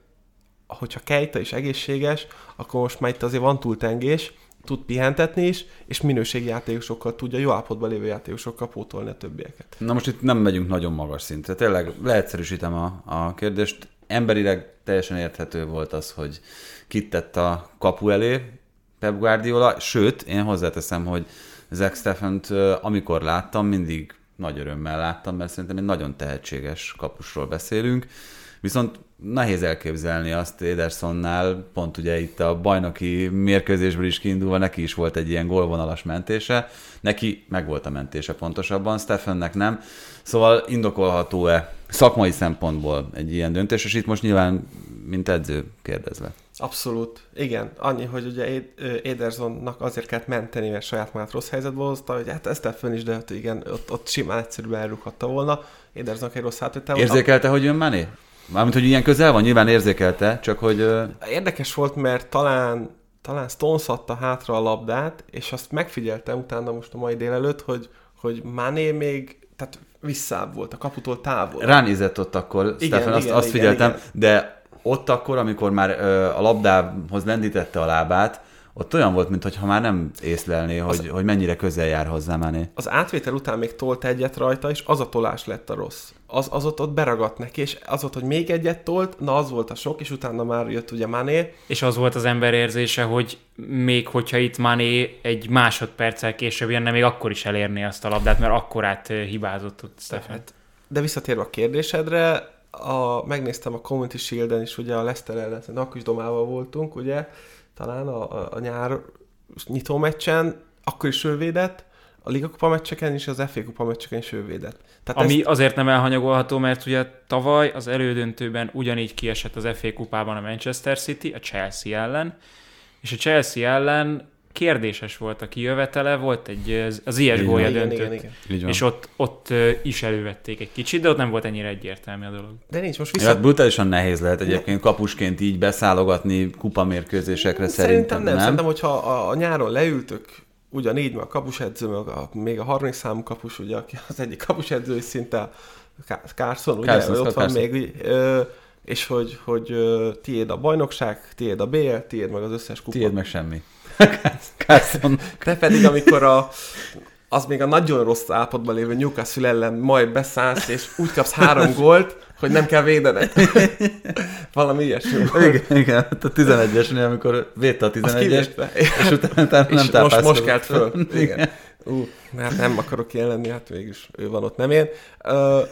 hogyha Kejta is egészséges, akkor most már itt azért van túltengés, tud pihentetni is, és minőségi játékosokkal tudja, jó állapotban lévő játékosokkal pótolni a többieket.
Na most itt nem megyünk nagyon magas szintre. Tényleg leegyszerűsítem a, a kérdést. Emberileg teljesen érthető volt az, hogy kit tett a kapu elé Pep Guardiola, sőt, én hozzáteszem, hogy Zach Stephent, ö, amikor láttam, mindig nagy örömmel láttam, mert szerintem egy nagyon tehetséges kapusról beszélünk. Viszont nehéz elképzelni azt Edersonnál, pont ugye itt a bajnoki mérkőzésből is kiindulva, neki is volt egy ilyen gólvonalas mentése, neki meg volt a mentése pontosabban, Stephennek nem. Szóval indokolható-e szakmai szempontból egy ilyen döntés, és itt most nyilván mint edző kérdezve.
Abszolút. Igen. Annyi, hogy ugye Edersonnak azért kellett menteni, mert saját magát rossz helyzetbe hozta, hogy hát ezt fönn is, de hát igen, ott, ott simán egyszerűen elrúghatta volna. Edersonnak egy rossz hátvétel.
Érzékelte, hogy jön Mané? Mármint, hogy ilyen közel van, nyilván érzékelte, csak hogy...
Érdekes volt, mert talán, talán Stones adta hátra a labdát, és azt megfigyeltem utána most a mai délelőtt, hogy, hogy Mané még, tehát visszább volt, a kaputól távol.
Ránézett ott akkor, igen, Stefan, azt, igen, azt figyeltem, igen, igen. de ott akkor, amikor már ö, a labdához lendítette a lábát, ott olyan volt, mintha már nem észlelné, hogy, az, hogy mennyire közel jár hozzá Mané.
Az átvétel után még tolt egyet rajta, és az a tolás lett a rossz. Az, az ott, ott beragadt neki, és az volt, hogy még egyet tolt, na az volt a sok, és utána már jött ugye Mané.
És az volt az ember érzése, hogy még hogyha itt Mané egy másodperccel később jönne, még akkor is elérné azt a labdát, mert akkorát hibázott ott Stefan. Hát,
de visszatérve a kérdésedre, a, megnéztem a Community Shield-en is, ugye a Leicester ellen, akkor is domával voltunk, ugye, talán a, a, nyár nyitó meccsen, akkor is ő védett, a Liga Kupa meccseken és az FA Kupa meccseken is ő védett.
Tehát Ami ezt... azért nem elhanyagolható, mert ugye tavaly az elődöntőben ugyanígy kiesett az FA Kupában a Manchester City, a Chelsea ellen, és a Chelsea ellen kérdéses volt a kijövetele, volt egy, az ilyes gólya döntött, igen, igen, igen. és ott, ott is elővették egy kicsit, de ott nem volt ennyire egyértelmű a dolog.
De nincs most
vissza... Ja, hát brutálisan nehéz lehet egyébként kapusként így beszálogatni kupamérkőzésekre szerintem, szerintem nem. nem.
Szerintem, hogyha a, a nyáron leültök, ugyanígy, mert a kapusedző, meg a, még a 30 számú kapus, ugye, aki az egyik kapusedző is szinte Carson, ugye, Carson, ott van Carson. még, ö, és hogy, hogy tiéd a bajnokság, tiéd a BL, tiéd meg az összes kupa.
Tiéd meg semmi.
Carson. Te pedig, amikor a, az még a nagyon rossz állapotban lévő Newcastle ellen majd beszállsz, és úgy kapsz három gólt, hogy nem kell védened. Valami ilyesmi.
Igen, igen, a 11-esnél, amikor védte a 11-est, és utána, utána nem és
most, most kelt föl. Igen. Ú, mert nem akarok jelenni, hát mégis ő van ott, nem én.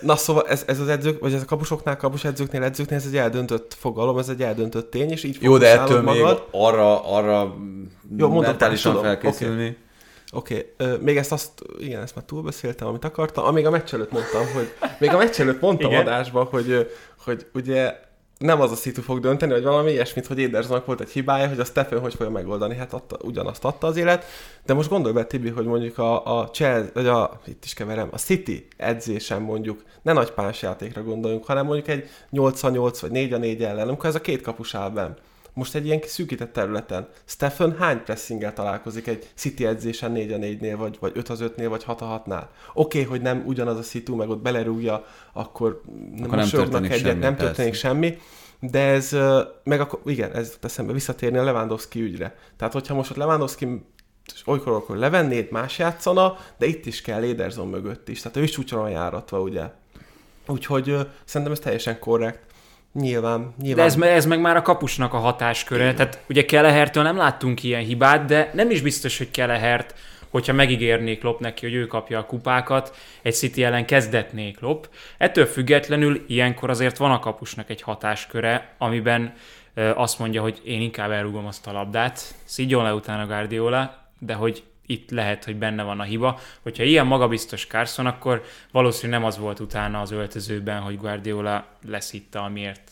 Na szóval ez, ez az edzők, vagy ez a kapusoknál, kapus edzőknél, edzőknél ez egy eldöntött fogalom, ez egy eldöntött tény, és így
Jó, de ettől magad. még arra, arra Jó, mondom, mentálisan felkészülni.
Okay. Oké, okay. még ezt azt, igen, ezt már túlbeszéltem, amit akartam. Amíg a meccs előtt mondtam, hogy, még a meccs előtt mondtam igen. adásba, hogy, hogy ugye nem az a szitu fog dönteni, hogy valami ilyesmit, hogy Edersonnak volt egy hibája, hogy a Stephen hogy fogja megoldani, hát adta, ugyanazt adta az élet, de most gondolj be, Tibi, hogy mondjuk a, a Chelsea, vagy a, itt is keverem, a City edzésen mondjuk, ne nagy játékra gondoljunk, hanem mondjuk egy 8-8 vagy 4-4 ellen, amikor ez a két kapus áll benn most egy ilyen szűkített területen. Stephen hány pressinggel találkozik egy City edzésen 4 a 4-nél, vagy, vagy 5 az 5-nél, vagy 6 a 6-nál? Oké, okay, hogy nem ugyanaz a szitu, meg ott belerúgja, akkor,
akkor nem történik egyet, semmi,
nem történik persze. semmi, de ez, meg akkor, igen, ez eszembe visszatérni a Lewandowski ügyre. Tehát, hogyha most ott Lewandowski olykor, akkor levennéd, más játszana, de itt is kell Ederson mögött is. Tehát ő is csúcson járatva, ugye. Úgyhogy uh, szerintem ez teljesen korrekt. Nyilván, nyilván.
De ez, ez meg már a kapusnak a hatásköre. Igen. Tehát ugye Kelehertől nem láttunk ilyen hibát, de nem is biztos, hogy Kelehert, hogyha megígérnék Lop neki, hogy ő kapja a kupákat, egy City ellen kezdetnék Lop. Ettől függetlenül ilyenkor azért van a kapusnak egy hatásköre, amiben azt mondja, hogy én inkább elrúgom azt a labdát, szígyon le utána Guardiola, de hogy itt lehet, hogy benne van a hiba. Hogyha ilyen magabiztos Carson, akkor valószínűleg nem az volt utána az öltözőben, hogy Guardiola leszítta, amiért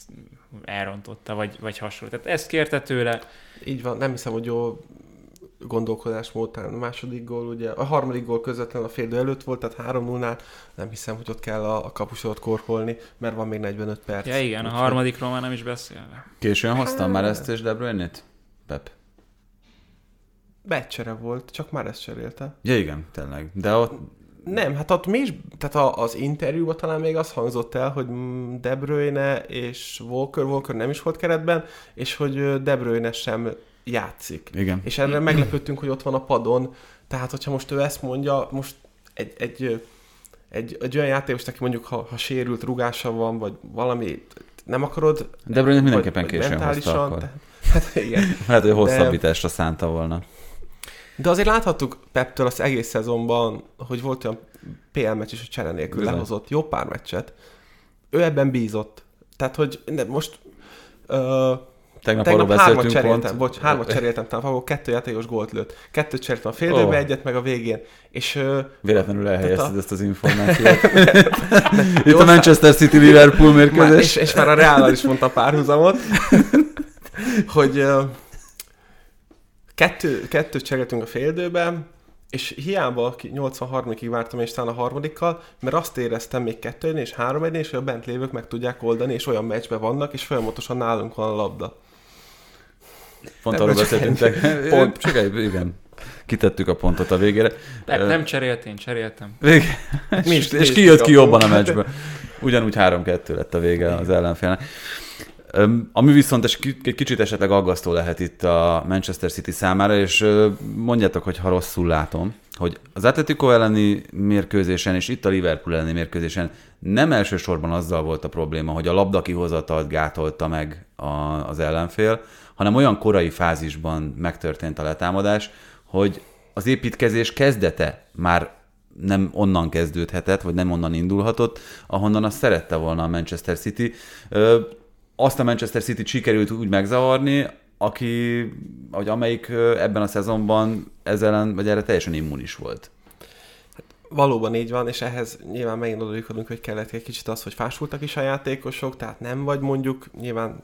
elrontotta, vagy, vagy hasonló. Tehát ezt kérte tőle.
Így van, nem hiszem, hogy jó gondolkodásmód után a második gól, ugye a harmadik gól közvetlen a félidő előtt volt, tehát 3 0 nem hiszem, hogy ott kell a, a kapusot korkolni, mert van még 45 perc.
Ja igen, a harmadikról már nem is beszélve.
Későn hoztam már ezt és De Bruyne-t? Pep.
Becsere volt, csak már ezt cserélte.
Ja igen, tényleg. De ott...
Nem, hát ott mi is, tehát az interjúban talán még az hangzott el, hogy De Bruyne és Walker, Walker nem is volt keretben, és hogy De Bruyne sem játszik.
Igen.
És erre meglepődtünk, hogy ott van a padon, tehát hogyha most ő ezt mondja, most egy, egy, egy, egy olyan játékos, aki mondjuk ha, ha sérült rugása van, vagy valami, nem akarod...
De Bruyne mindenképpen későn hozta akkor. Tehát, hát igen. Hát, hogy hosszabbításra de... szánta volna.
De azért láthattuk Peptől az egész szezonban, hogy volt olyan PL meccs is, hogy csere nélkül Bizony. lehozott jó pár meccset. Ő ebben bízott. Tehát, hogy de most uh,
Tegnap,
Tegnap hármat cseréltem,
pont.
bocs, hármat cseréltem, talán akkor kettő játékos gólt lőtt. Kettőt cseréltem a fél
Ó.
egyet meg a végén. És ö,
Véletlenül elhelyezted
a-
ezt az információt. Itt a Manchester City-Liverpool
már,
mérkőzés.
és, és már a Reállal is mondta párhuzamot, hogy ö, kettő, kettőt cseréltünk a fél időben, és hiába ki- 83-ig vártam, és talán a harmadikkal, mert azt éreztem még kettő és három és hogy a bent lévők meg tudják oldani, és olyan meccsben vannak, és folyamatosan nálunk van a labda.
Pont arról beszéltünk. Pont. Csak egy, igen. Kitettük a pontot a végére.
Nem, nem cserélt, én cseréltem.
Vég...
Mi
és, és ki jött ki jobban a meccsből. Ugyanúgy 3-2 lett a vége az ellenfélnek. Ami viszont egy ki- egy kicsit esetleg aggasztó lehet itt a Manchester City számára, és mondjátok, hogy ha rosszul látom, hogy az Atletico elleni mérkőzésen és itt a Liverpool elleni mérkőzésen nem elsősorban azzal volt a probléma, hogy a labda kihozatalt gátolta meg a, az ellenfél, hanem olyan korai fázisban megtörtént a letámadás, hogy az építkezés kezdete már nem onnan kezdődhetett, vagy nem onnan indulhatott, ahonnan azt szerette volna a Manchester City. Azt a Manchester City sikerült úgy megzavarni, aki, vagy amelyik ebben a szezonban ezzel vagy erre teljesen immunis volt.
Valóban így van, és ehhez nyilván megint odajutunk, hogy kellett egy kicsit az, hogy fásultak is a játékosok, tehát nem vagy mondjuk, nyilván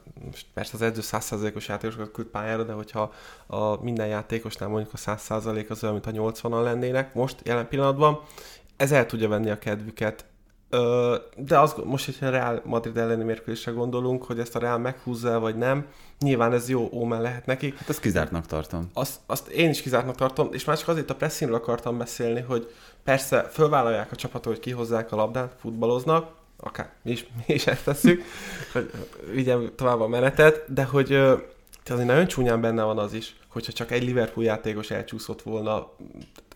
persze az edző 100%-os játékosokat küld pályára, de hogyha a minden játékosnál mondjuk a 100% az olyan, mint a 80-an lennének most jelen pillanatban, ez el tudja venni a kedvüket. De az, most, hogyha a Real Madrid elleni mérkőzésre gondolunk, hogy ezt a Real meghúzza vagy nem, nyilván ez jó ómen lehet nekik,
Hát ezt kizártnak tartom.
azt, azt én is kizártnak tartom, és már csak azért a pressingről akartam beszélni, hogy persze fölvállalják a csapatot, hogy kihozzák a labdát, futballoznak, akár mi is, mi is ezt tesszük, hogy vigyem tovább a menetet, de hogy azért nagyon csúnyán benne van az is, hogyha csak egy Liverpool játékos elcsúszott volna,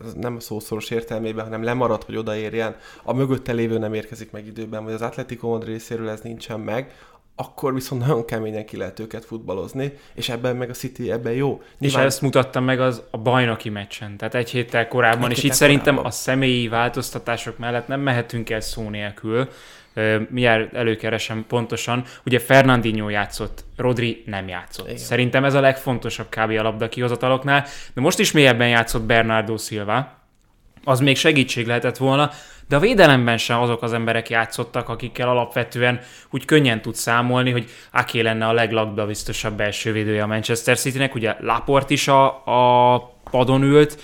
ez nem a szószoros értelmében, hanem lemaradt, hogy odaérjen, a mögötte lévő nem érkezik meg időben, vagy az Atletico Madrid részéről ez nincsen meg, akkor viszont nagyon keményen ki lehet őket futballozni, és ebben meg a City ebben jó.
És ezt mutattam meg az a bajnoki meccsen, tehát egy héttel korábban,
Egy
és itt
héttel
szerintem
korábban.
a személyi változtatások mellett nem mehetünk el szó nélkül. Mindjárt előkeresem pontosan. Ugye Fernandinho játszott, Rodri nem játszott.
Igen.
Szerintem ez a legfontosabb kb. a labda kihozataloknál, de most is mélyebben játszott Bernardo Silva, az még segítség lehetett volna, de a védelemben sem azok az emberek játszottak, akikkel alapvetően úgy könnyen tud számolni, hogy Aké lenne a leglabda biztosabb belső védője a Manchester Citynek. Ugye Laport is a, a padon ült,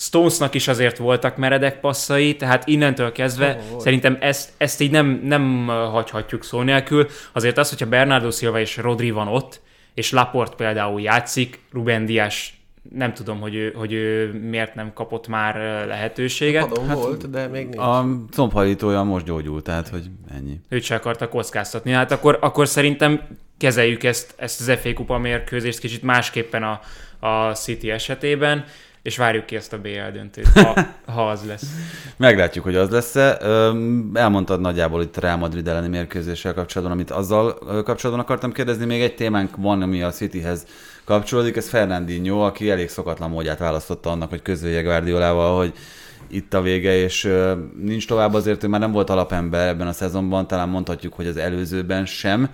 Stonesnak is azért voltak meredek passzai, tehát innentől kezdve oh, szerintem ezt, ezt így nem, nem hagyhatjuk szó nélkül. Azért az, hogyha Bernardo Silva és Rodri van ott, és Laport például játszik, Ruben Dias nem tudom, hogy ő, hogy ő miért nem kapott már lehetőséget.
Padon hát, volt, de még nincs.
A combhajlítója most gyógyult, tehát hogy ennyi.
Őt se akarta kockáztatni. Hát akkor, akkor szerintem kezeljük ezt, ezt az FA Kupa mérkőzést kicsit másképpen a, a City esetében, és várjuk ki ezt a BL döntőt, ha, ha az lesz.
Meglátjuk, hogy az lesz-e. Elmondtad nagyjából itt a Real Madrid elleni mérkőzéssel kapcsolatban, amit azzal kapcsolatban akartam kérdezni. Még egy témánk van, ami a Cityhez kapcsolódik, ez Fernandinho, aki elég szokatlan módját választotta annak, hogy közölje Guardiolával, hogy itt a vége, és nincs tovább azért, hogy már nem volt alapember ebben a szezonban, talán mondhatjuk, hogy az előzőben sem,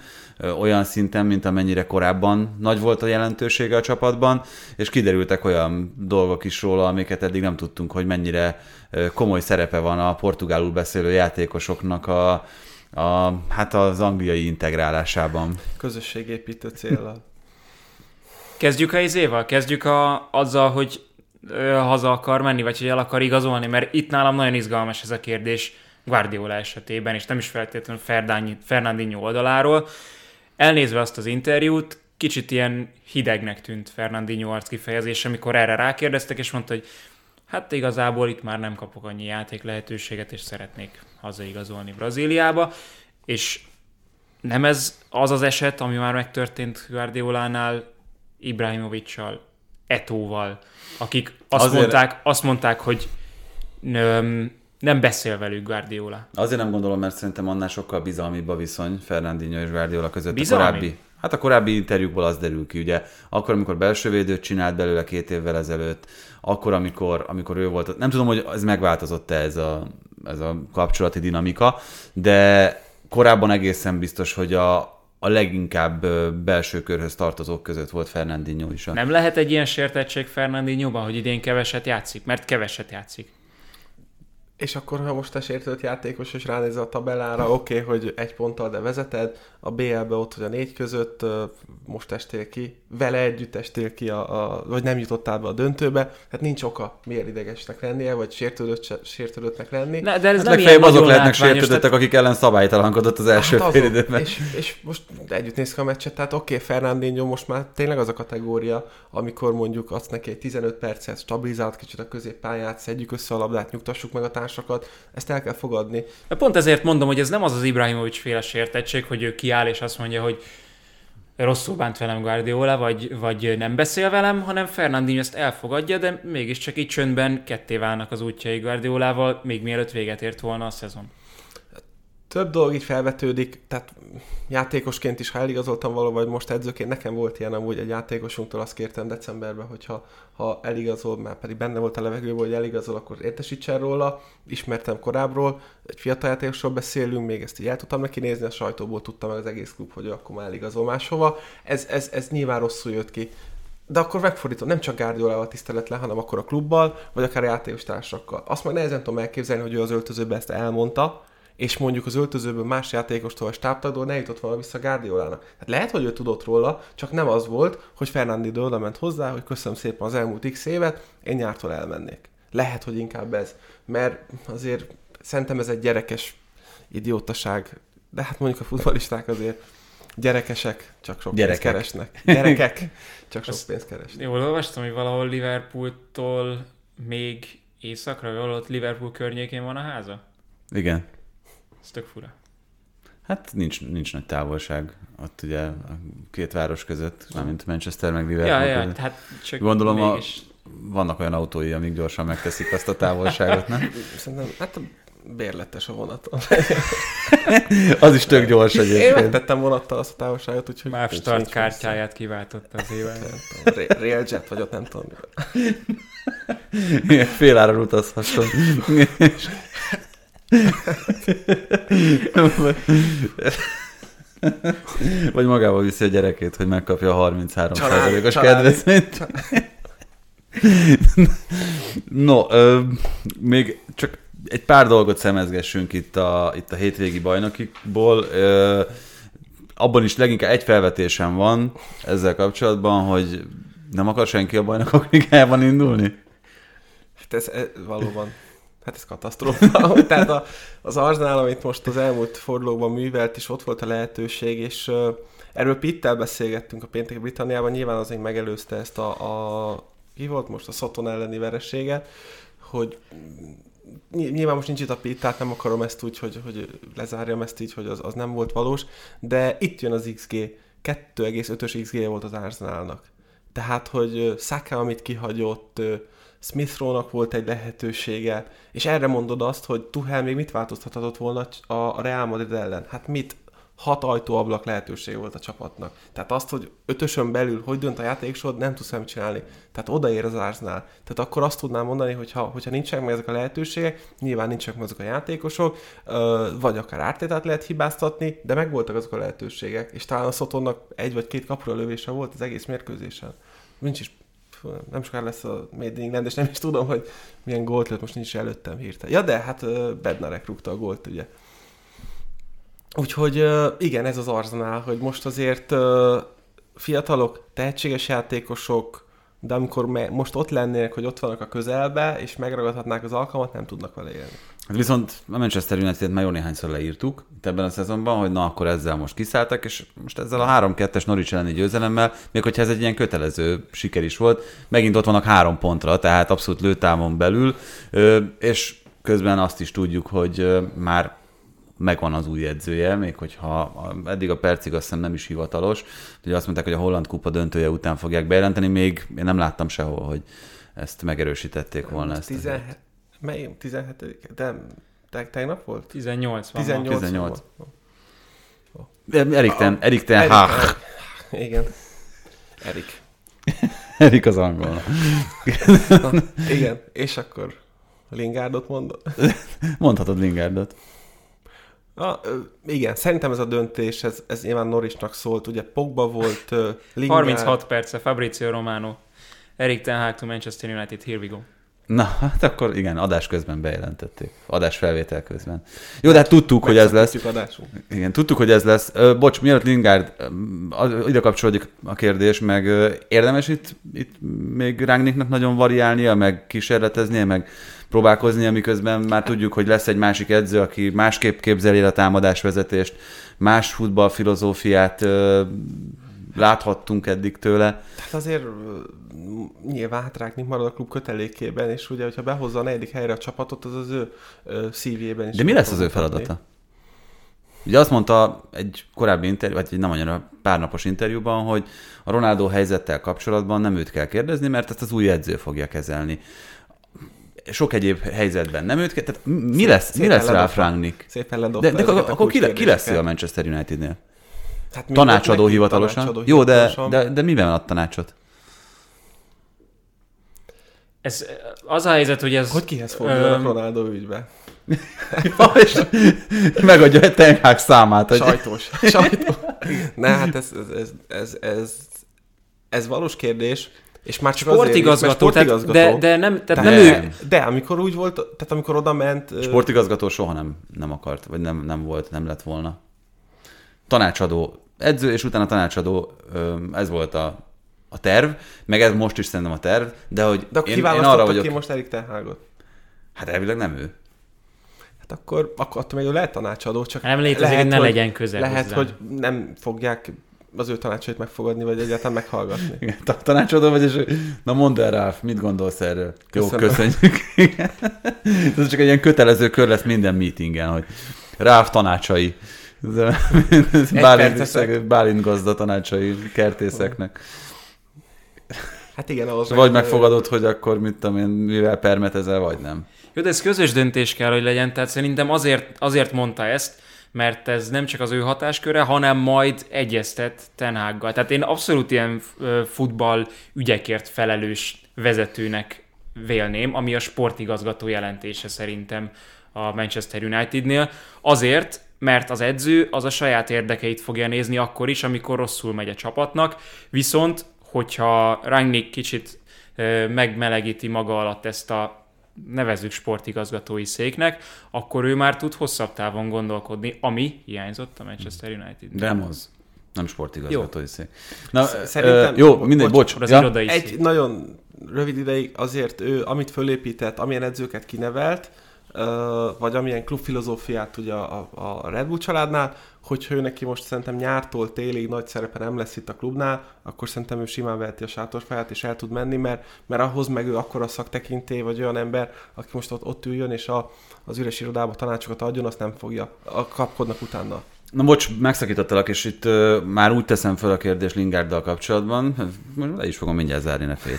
olyan szinten, mint amennyire korábban nagy volt a jelentősége a csapatban, és kiderültek olyan dolgok is róla, amiket eddig nem tudtunk, hogy mennyire komoly szerepe van a portugálul beszélő játékosoknak a, a hát az angliai integrálásában.
Közösségépítő célra.
Kezdjük a izéval? Kezdjük a, azzal, hogy haza akar menni, vagy hogy el akar igazolni, mert itt nálam nagyon izgalmas ez a kérdés Guardiola esetében, és nem is feltétlenül Fernandinho oldaláról. Elnézve azt az interjút, kicsit ilyen hidegnek tűnt Fernandinho arc kifejezés, amikor erre rákérdeztek, és mondta, hogy hát igazából itt már nem kapok annyi játék lehetőséget, és szeretnék hazaigazolni Brazíliába, és nem ez az az eset, ami már megtörtént Guardiolánál Ibrahimovicsal, Etóval, akik azt,
Azért-
mondták, azt mondták, hogy nem, nem beszél velük Guardiola.
Azért nem gondolom, mert szerintem annál sokkal bizalmibb a viszony Fernandinho és Guardiola között
Bizalmi?
a korábbi. Hát a korábbi interjúkból az derül ki, ugye, akkor, amikor belső védőt csinált belőle két évvel ezelőtt, akkor, amikor, amikor ő volt, nem tudom, hogy ez megváltozott-e ez a, ez a kapcsolati dinamika, de korábban egészen biztos, hogy a, a leginkább belső körhöz tartozók között volt Fernandinho is.
Nem lehet egy ilyen sértettség Fernandinho-ban, hogy idén keveset játszik? Mert keveset játszik.
És akkor, ha most a sértőt játékos, és ránéz a tabellára, oké, okay, hogy egy ponttal, de vezeted, a BL-be ott, hogy a négy között most estél ki, vele együtt estél ki, a, a, vagy nem jutottál be a döntőbe, hát nincs oka miért idegesnek lennie, vagy sértődött, sértődöttnek lenni.
Ne, de ez hát nem ilyen azok lehetnek sértődöttek, akik ellen szabálytalankodott az első hát fél időben.
És, és, most együtt néz ki a meccset, tehát oké, okay, Fernandinho most már tényleg az a kategória, amikor mondjuk azt neki egy 15 percet stabilizált kicsit a középpályát, szedjük össze a labdát, nyugtassuk meg a társakat, ezt el kell fogadni.
Pont ezért mondom, hogy ez nem az az Ibrahimovics féle sértettség, hogy ő kiáll és azt mondja, hogy rosszul bánt velem Guardiola, vagy, vagy nem beszél velem, hanem Fernandinho ezt elfogadja, de mégiscsak itt csöndben ketté válnak az útjai Guardiolával, még mielőtt véget ért volna a szezon
több dolog így felvetődik, tehát játékosként is, ha eligazoltam való, vagy most edzőként, nekem volt ilyen amúgy egy játékosunktól azt kértem decemberben, hogy ha, eligazol, már pedig benne volt a levegőben, hogy eligazol, akkor értesítsen róla, ismertem korábbról, egy fiatal játékosról beszélünk, még ezt így el tudtam neki nézni, a sajtóból tudtam meg az egész klub, hogy akkor már eligazol máshova. Ez, ez, ez nyilván rosszul jött ki. De akkor megfordítom, nem csak Guardiolával tiszteletlen, hanem akkor a klubbal, vagy akár a játékos társakkal. Azt meg nehezen tudom elképzelni, hogy ő az öltözőben ezt elmondta, és mondjuk az öltözőből más játékostól, a stábtagról ne jutott volna vissza Guardiolának. Hát lehet, hogy ő tudott róla, csak nem az volt, hogy Fernandi oda ment hozzá, hogy köszönöm szépen az elmúlt x évet, én nyártól elmennék. Lehet, hogy inkább ez. Mert azért szerintem ez egy gyerekes idiótaság, de hát mondjuk a futbolisták azért gyerekesek, csak sok Gyerekek. pénzt keresnek. Gyerekek, csak sok pénzt keresnek.
Jól olvastam, hogy valahol Liverpooltól még északra, valahol ott Liverpool környékén van a háza?
Igen.
Ez tök fura.
Hát nincs, nincs nagy távolság ott ugye a két város között, mármint Manchester meg Liverpool
ja, ja, hát csak
Gondolom mégis... a, vannak olyan autói, amik gyorsan megteszik azt a távolságot, nem?
Szerintem, hát bérletes a vonaton.
az is tök gyors egyébként.
Én megtettem vonattal azt a távolságot, úgyhogy...
Már start kártyáját kiváltotta az éven.
Railjet vagy ott nem tudom.
Fél áron utazhasson. Vagy magával viszi a gyerekét, hogy megkapja a 33%-os kedvezményt. no, ö, még csak egy pár dolgot szemezgessünk itt a, itt a hétvégi bajnokiból. Ö, abban is leginkább egy felvetésem van ezzel kapcsolatban, hogy nem akar senki a bajnokok ligájában indulni?
Hát ez, ez valóban Hát ez katasztrófa. Tehát a, az Arsenal, amit most az elmúlt fordulóban művelt, és ott volt a lehetőség, és uh, erről Pittel beszélgettünk a péntek Britanniában, nyilván azért megelőzte ezt a, a ki volt most a Soton elleni vereséget, hogy nyilván most nincs itt a Pitt, tehát nem akarom ezt úgy, hogy, hogy lezárjam ezt így, hogy az, az nem volt valós, de itt jön az XG, 2,5-ös XG volt az Arsenalnak. Tehát, hogy Saka, amit kihagyott, Smith volt egy lehetősége, és erre mondod azt, hogy Tuhel még mit változtathatott volna a Real Madrid ellen? Hát mit? Hat ajtóablak lehetőség volt a csapatnak. Tehát azt, hogy ötösön belül hogy dönt a játékosod, nem tudsz semmit csinálni. Tehát odaér az Arsenal. Tehát akkor azt tudnám mondani, hogy ha, hogyha nincsenek meg ezek a lehetőségek, nyilván nincsenek meg ezek a játékosok, vagy akár ártétát lehet hibáztatni, de megvoltak azok a lehetőségek. És talán a Szotonnak egy vagy két kapura lövése volt az egész mérkőzésen. Nincs is nem sokára lesz a Made in England, és nem is tudom, hogy milyen gólt lőtt, most nincs előttem hirtelen. Ja, de hát Bednarek rúgta a gólt, ugye. Úgyhogy igen, ez az arzenál, hogy most azért fiatalok, tehetséges játékosok, de amikor most ott lennének, hogy ott vannak a közelbe, és megragadhatnák az alkalmat, nem tudnak vele élni.
Viszont a Manchester United már jó néhányszor leírtuk itt ebben a szezonban, hogy na akkor ezzel most kiszálltak, és most ezzel a 3-2-es Norwich elleni győzelemmel, még hogyha ez egy ilyen kötelező siker is volt, megint ott vannak három pontra, tehát abszolút lőtávon belül, és közben azt is tudjuk, hogy már megvan az új edzője, még hogyha eddig a percig azt hiszem nem is hivatalos, ugye azt mondták, hogy a Holland Kupa döntője után fogják bejelenteni, még én nem láttam sehol, hogy ezt megerősítették volna. Ezt
17, mely 17 de te, tegnap volt?
18 van
18. 18. Erik ten, Erik ten Hag.
Igen. Erik.
Erik az angol.
Na, igen, és akkor Lingardot mondod?
Mondhatod Lingardot.
A, ö, igen, szerintem ez a döntés, ez, ez nyilván Norrisnak szólt, ugye Pogba volt, Lingard,
36 perce, Fabrizio Romano. Eric Ten Hag to Manchester United, here we go.
Na, hát akkor igen, adás közben bejelentették. Adás felvétel közben. Jó, de hát tudtuk, hogy ez lesz.
adásunk.
Igen, tudtuk, hogy ez lesz. Ö, bocs, mielőtt Lingard, ö, ide kapcsolódik a kérdés, meg ö, érdemes itt, itt még Rángniknak nagyon variálnia, meg kísérleteznie, meg próbálkoznia, miközben már tudjuk, hogy lesz egy másik edző, aki másképp képzeli el a támadásvezetést, más futballfilozófiát láthattunk eddig tőle.
Tehát azért nyilván hát Ráknik marad a klub kötelékében, és ugye, hogyha behozza a negyedik helyre a csapatot, az az ő ö, szívjében is.
De mi lesz az ő feladata? Ugye azt mondta egy korábbi interjú, vagy egy nem annyira párnapos interjúban, hogy a Ronaldo helyzettel kapcsolatban nem őt kell kérdezni, mert ezt az új edző fogja kezelni. Sok egyéb helyzetben nem őt kell, tehát mi lesz, mi lesz
ledobta.
Rangnick?
Szépen ledobta
De, de akkor, ki, ki lesz ő a. Manchester Unitednél?
Hát
Tanácsadó hivatalosan?
tanácsadó
Jó, de,
hivatalosan.
de, de miben ad tanácsot?
Ez, az a helyzet, hogy ez...
Hogy kihez fordulnak
Öm,
Ronaldo ügybe?
És megadja egy Ten Hag számát, hogy
Sajtós. Sajtó. Ne, hát ez, ez, ez, ez, ez, ez valós kérdés, és már csak azért is, mert
Sportigazgató, tehát,
sportigazgató.
de, de nem, tehát
Nem.
nem ő...
De amikor úgy volt, tehát amikor oda ment...
Sportigazgató soha nem, nem akart, vagy nem, nem volt, nem lett volna. Tanácsadó edző, és utána tanácsadó, ez volt a, a terv, meg ez most is szerintem a terv, de hogy
De akkor
én, én arra vagyok,
ki most Erik Ten Hagot.
hát elvileg nem ő.
Hát akkor, akkor attól még lehet tanácsadó, csak
Nem létezik, hogy ne legyen közel
Lehet,
hozzá.
hogy nem fogják az ő tanácsait megfogadni, vagy egyáltalán meghallgatni.
Igen, ta- tanácsadó vagy, és na mondd el, Ralf, mit gondolsz erről? Jó,
Köszönöm.
köszönjük. Igen. Ez csak egy ilyen kötelező kör lesz minden meetingen, hogy Ralf tanácsai. Bálint. Bálint gazda tanácsai kertészeknek.
Hát igen, ahhoz
Vagy megfogadod, hogy akkor mit tudom én, mivel permetezel, vagy nem.
Jó, de ez közös döntés kell, hogy legyen, tehát szerintem azért, azért mondta ezt, mert ez nem csak az ő hatásköre, hanem majd egyeztet Ten Haggal. Tehát én abszolút ilyen futball ügyekért felelős vezetőnek vélném, ami a sportigazgató jelentése szerintem a Manchester Unitednél. Azért, mert az edző az a saját érdekeit fogja nézni akkor is, amikor rosszul megy a csapatnak, viszont hogyha Rangnick kicsit ö, megmelegíti maga alatt ezt a nevezzük sportigazgatói széknek, akkor ő már tud hosszabb távon gondolkodni, ami hiányzott a Manchester United.
Nem az. Nem sportigazgatói szék. Na,
Sz-
szerintem,
szerintem-
jó, mindegy,
bocs,
bocs.
Az
Ja?
Egy
szék.
nagyon rövid ideig azért ő, amit fölépített, amilyen edzőket kinevelt, ö, vagy amilyen klubfilozófiát ugye a, a Red Bull családnál, hogyha ő neki most szerintem nyártól télig nagy szerepe nem lesz itt a klubnál, akkor szerintem ő simán veheti a sátorfáját és el tud menni, mert, mert ahhoz meg ő akkor a szaktekintély, vagy olyan ember, aki most ott, ott üljön és a, az üres irodába tanácsokat adjon, azt nem fogja. A, kapkodnak utána.
Na bocs, megszakítottalak, és itt uh, már úgy teszem fel a kérdést Lingarddal kapcsolatban, most le is fogom mindjárt zárni ne félj.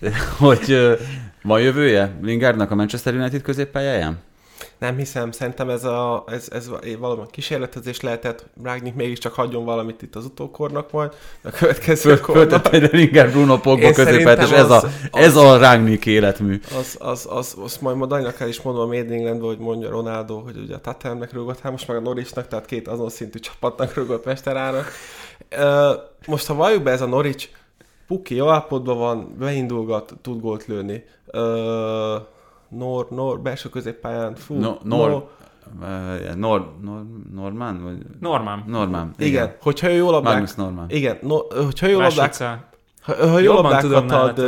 hogy uh, van jövője Lingardnak a Manchester United középpályáján?
Nem hiszem, szerintem ez, a, ez, ez valami kísérletezés lehetett, Rágnik mégiscsak hagyjon valamit itt az utókornak majd, a következő
Föl,
kornak.
egy Lingard Bruno Pogba középpályát, és ez a,
az-
ez a Rangnick életmű.
Az, az, az, az majd ma Daninak el is mondom a Made in Englandbe, hogy mondja Ronaldo, hogy ugye a Tottenhamnek rúgott, hát most meg a Norwichnak, tehát két azon szintű csapatnak rúgott mesterának. Ö, Most ha valljuk be, ez a Norwich Puki jó állapotban van, beindulgat, tud gólt lőni. Ö, Nor, Nor, belső középpályán, fú,
No, Nor,
Nor-
Nor, Nor, Normán? Vagy?
Normán.
Normán.
igen, hogyha ő jó labdák,
Magnus Normán.
igen, no, hogyha jó labdák, ha, ha jó labdákat ad,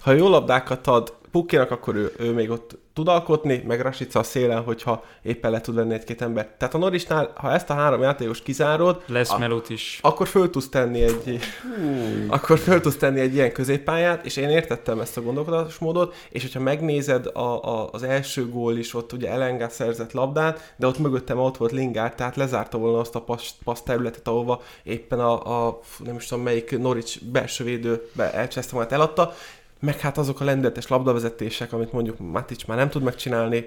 ha jó labdákat ad Pukinak, akkor ő, ő még ott tud alkotni, meg Rasica a szélen, hogyha éppen le tud venni egy-két ember. Tehát a Norrisnál, ha ezt a három játékos kizárod,
Lesz
a-
Melut is.
akkor föl tudsz tenni egy, akkor föl tudsz tenni egy ilyen középpályát, és én értettem ezt a gondolkodásmódot, és hogyha megnézed a, a, az első gól is, ott ugye Elengá szerzett labdát, de ott mögöttem ott volt Lingard, tehát lezárta volna azt a passz, passz területet, ahova éppen a, a, nem is tudom melyik Norwich belső védőbe elcseszte, majd eladta, meg hát azok a lendületes labdavezetések, amit mondjuk Matic már nem tud megcsinálni,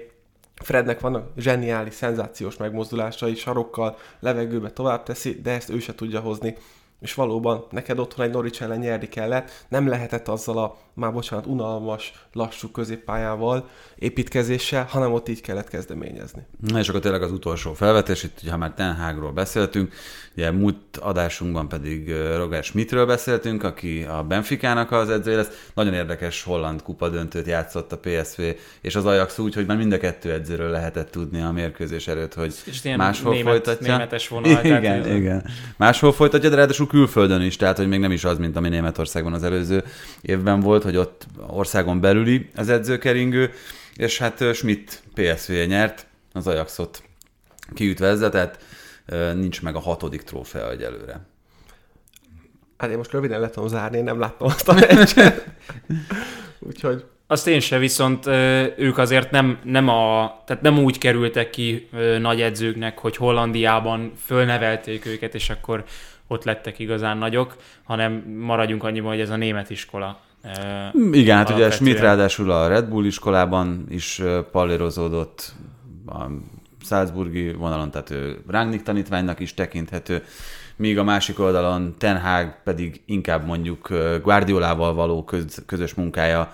Frednek vannak zseniális, szenzációs megmozdulásai, sarokkal levegőbe tovább teszi, de ezt ő se tudja hozni. És valóban neked otthon egy Norwich ellen nyerni kellett, nem lehetett azzal a, már bocsánat, unalmas, lassú középpályával, építkezéssel, hanem ott így kellett kezdeményezni.
Na és akkor tényleg az utolsó felvetés, itt ha már Ten Hagról beszéltünk, ugye múlt adásunkban pedig Roger Schmidtről beszéltünk, aki a Benficának az edzője lesz. Nagyon érdekes holland kupa döntőt játszott a PSV és az Ajax úgy, hogy már mind a kettő edzőről lehetett tudni a mérkőzés előtt, hogy
És ilyen
máshol
német,
folytatja.
németes vonal.
Igen,
tehát,
igen. Máshol folytatja, de ráadásul külföldön is, tehát hogy még nem is az, mint ami Németországban az előző évben volt, hogy ott országon belüli az edzőkeringő, és hát Schmidt PSV nyert, az Ajaxot kiütve ezzel, tehát nincs meg a hatodik trófea egyelőre.
Hát én most röviden le tudom zárni, én nem láttam azt a meccset. Úgyhogy
Azt én se, viszont ők azért nem, nem, a, tehát nem úgy kerültek ki nagy edzőknek, hogy Hollandiában fölnevelték őket, és akkor ott lettek igazán nagyok, hanem maradjunk annyiban, hogy ez a német iskola.
Igen, hát ugye. Schmidt ráadásul a Red Bull iskolában is pallérozódott a Salzburgi vonalon, tehát ő Rangnick tanítványnak is tekinthető, míg a másik oldalon Ten Hag pedig inkább mondjuk Guardiolával való köz, közös munkája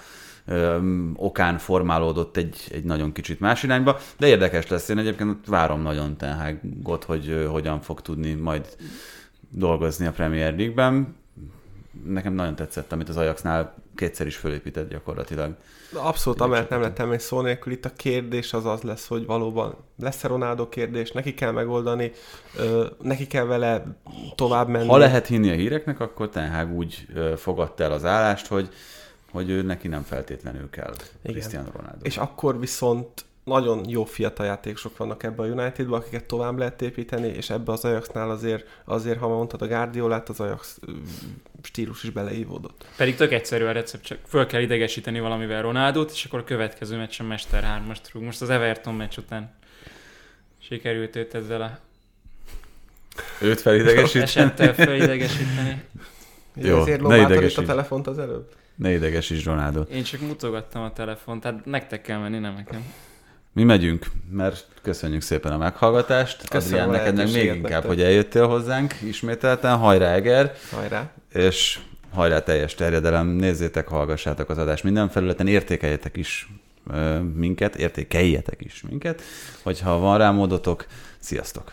okán formálódott egy, egy nagyon kicsit más irányba, de érdekes lesz. Én egyébként várom nagyon Ten Hagot, hogy hogyan fog tudni majd dolgozni a Premier League-ben. Nekem nagyon tetszett, amit az Ajaxnál kétszer is fölépített gyakorlatilag.
abszolút, amellett nem lettem még szó nélkül. Itt a kérdés az az lesz, hogy valóban lesz-e Ronaldo kérdés, neki kell megoldani, ö, neki kell vele tovább menni.
Ha lehet hinni a híreknek, akkor Ten Hag úgy ö, fogadta el az állást, hogy, hogy ő neki nem feltétlenül kell. Cristiano Ronaldo.
És akkor viszont nagyon jó fiatal játékosok vannak ebbe a Unitedba, akiket tovább lehet építeni, és ebbe az Ajaxnál azért, azért ha mondtad a Guardiolát, az Ajax stílus is beleívódott.
pedig tök egyszerű a recept, csak föl kell idegesíteni valamivel Ronaldot, és akkor a következő meccsen Mester 3 rúg. Most az Everton meccs után sikerült őt ezzel a
Őt felidegesíteni?
esettel fölidegesíteni.
Jó,
Ezért
ne
itt a
idegesíts.
telefont az előbb?
Ne idegesíts Ronaldo.
Én csak mutogattam a telefont, tehát nektek kell menni, nem nekem.
Mi megyünk, mert köszönjük szépen a meghallgatást.
Köszönöm
Adrián, neked meg még inkább,
nektek.
hogy eljöttél hozzánk ismételten. Hajrá Eger!
Hajrá!
és hajrá teljes terjedelem, nézzétek, hallgassátok az adást minden felületen, értékeljetek is minket, értékeljetek is minket, hogyha van rá módotok. Sziasztok!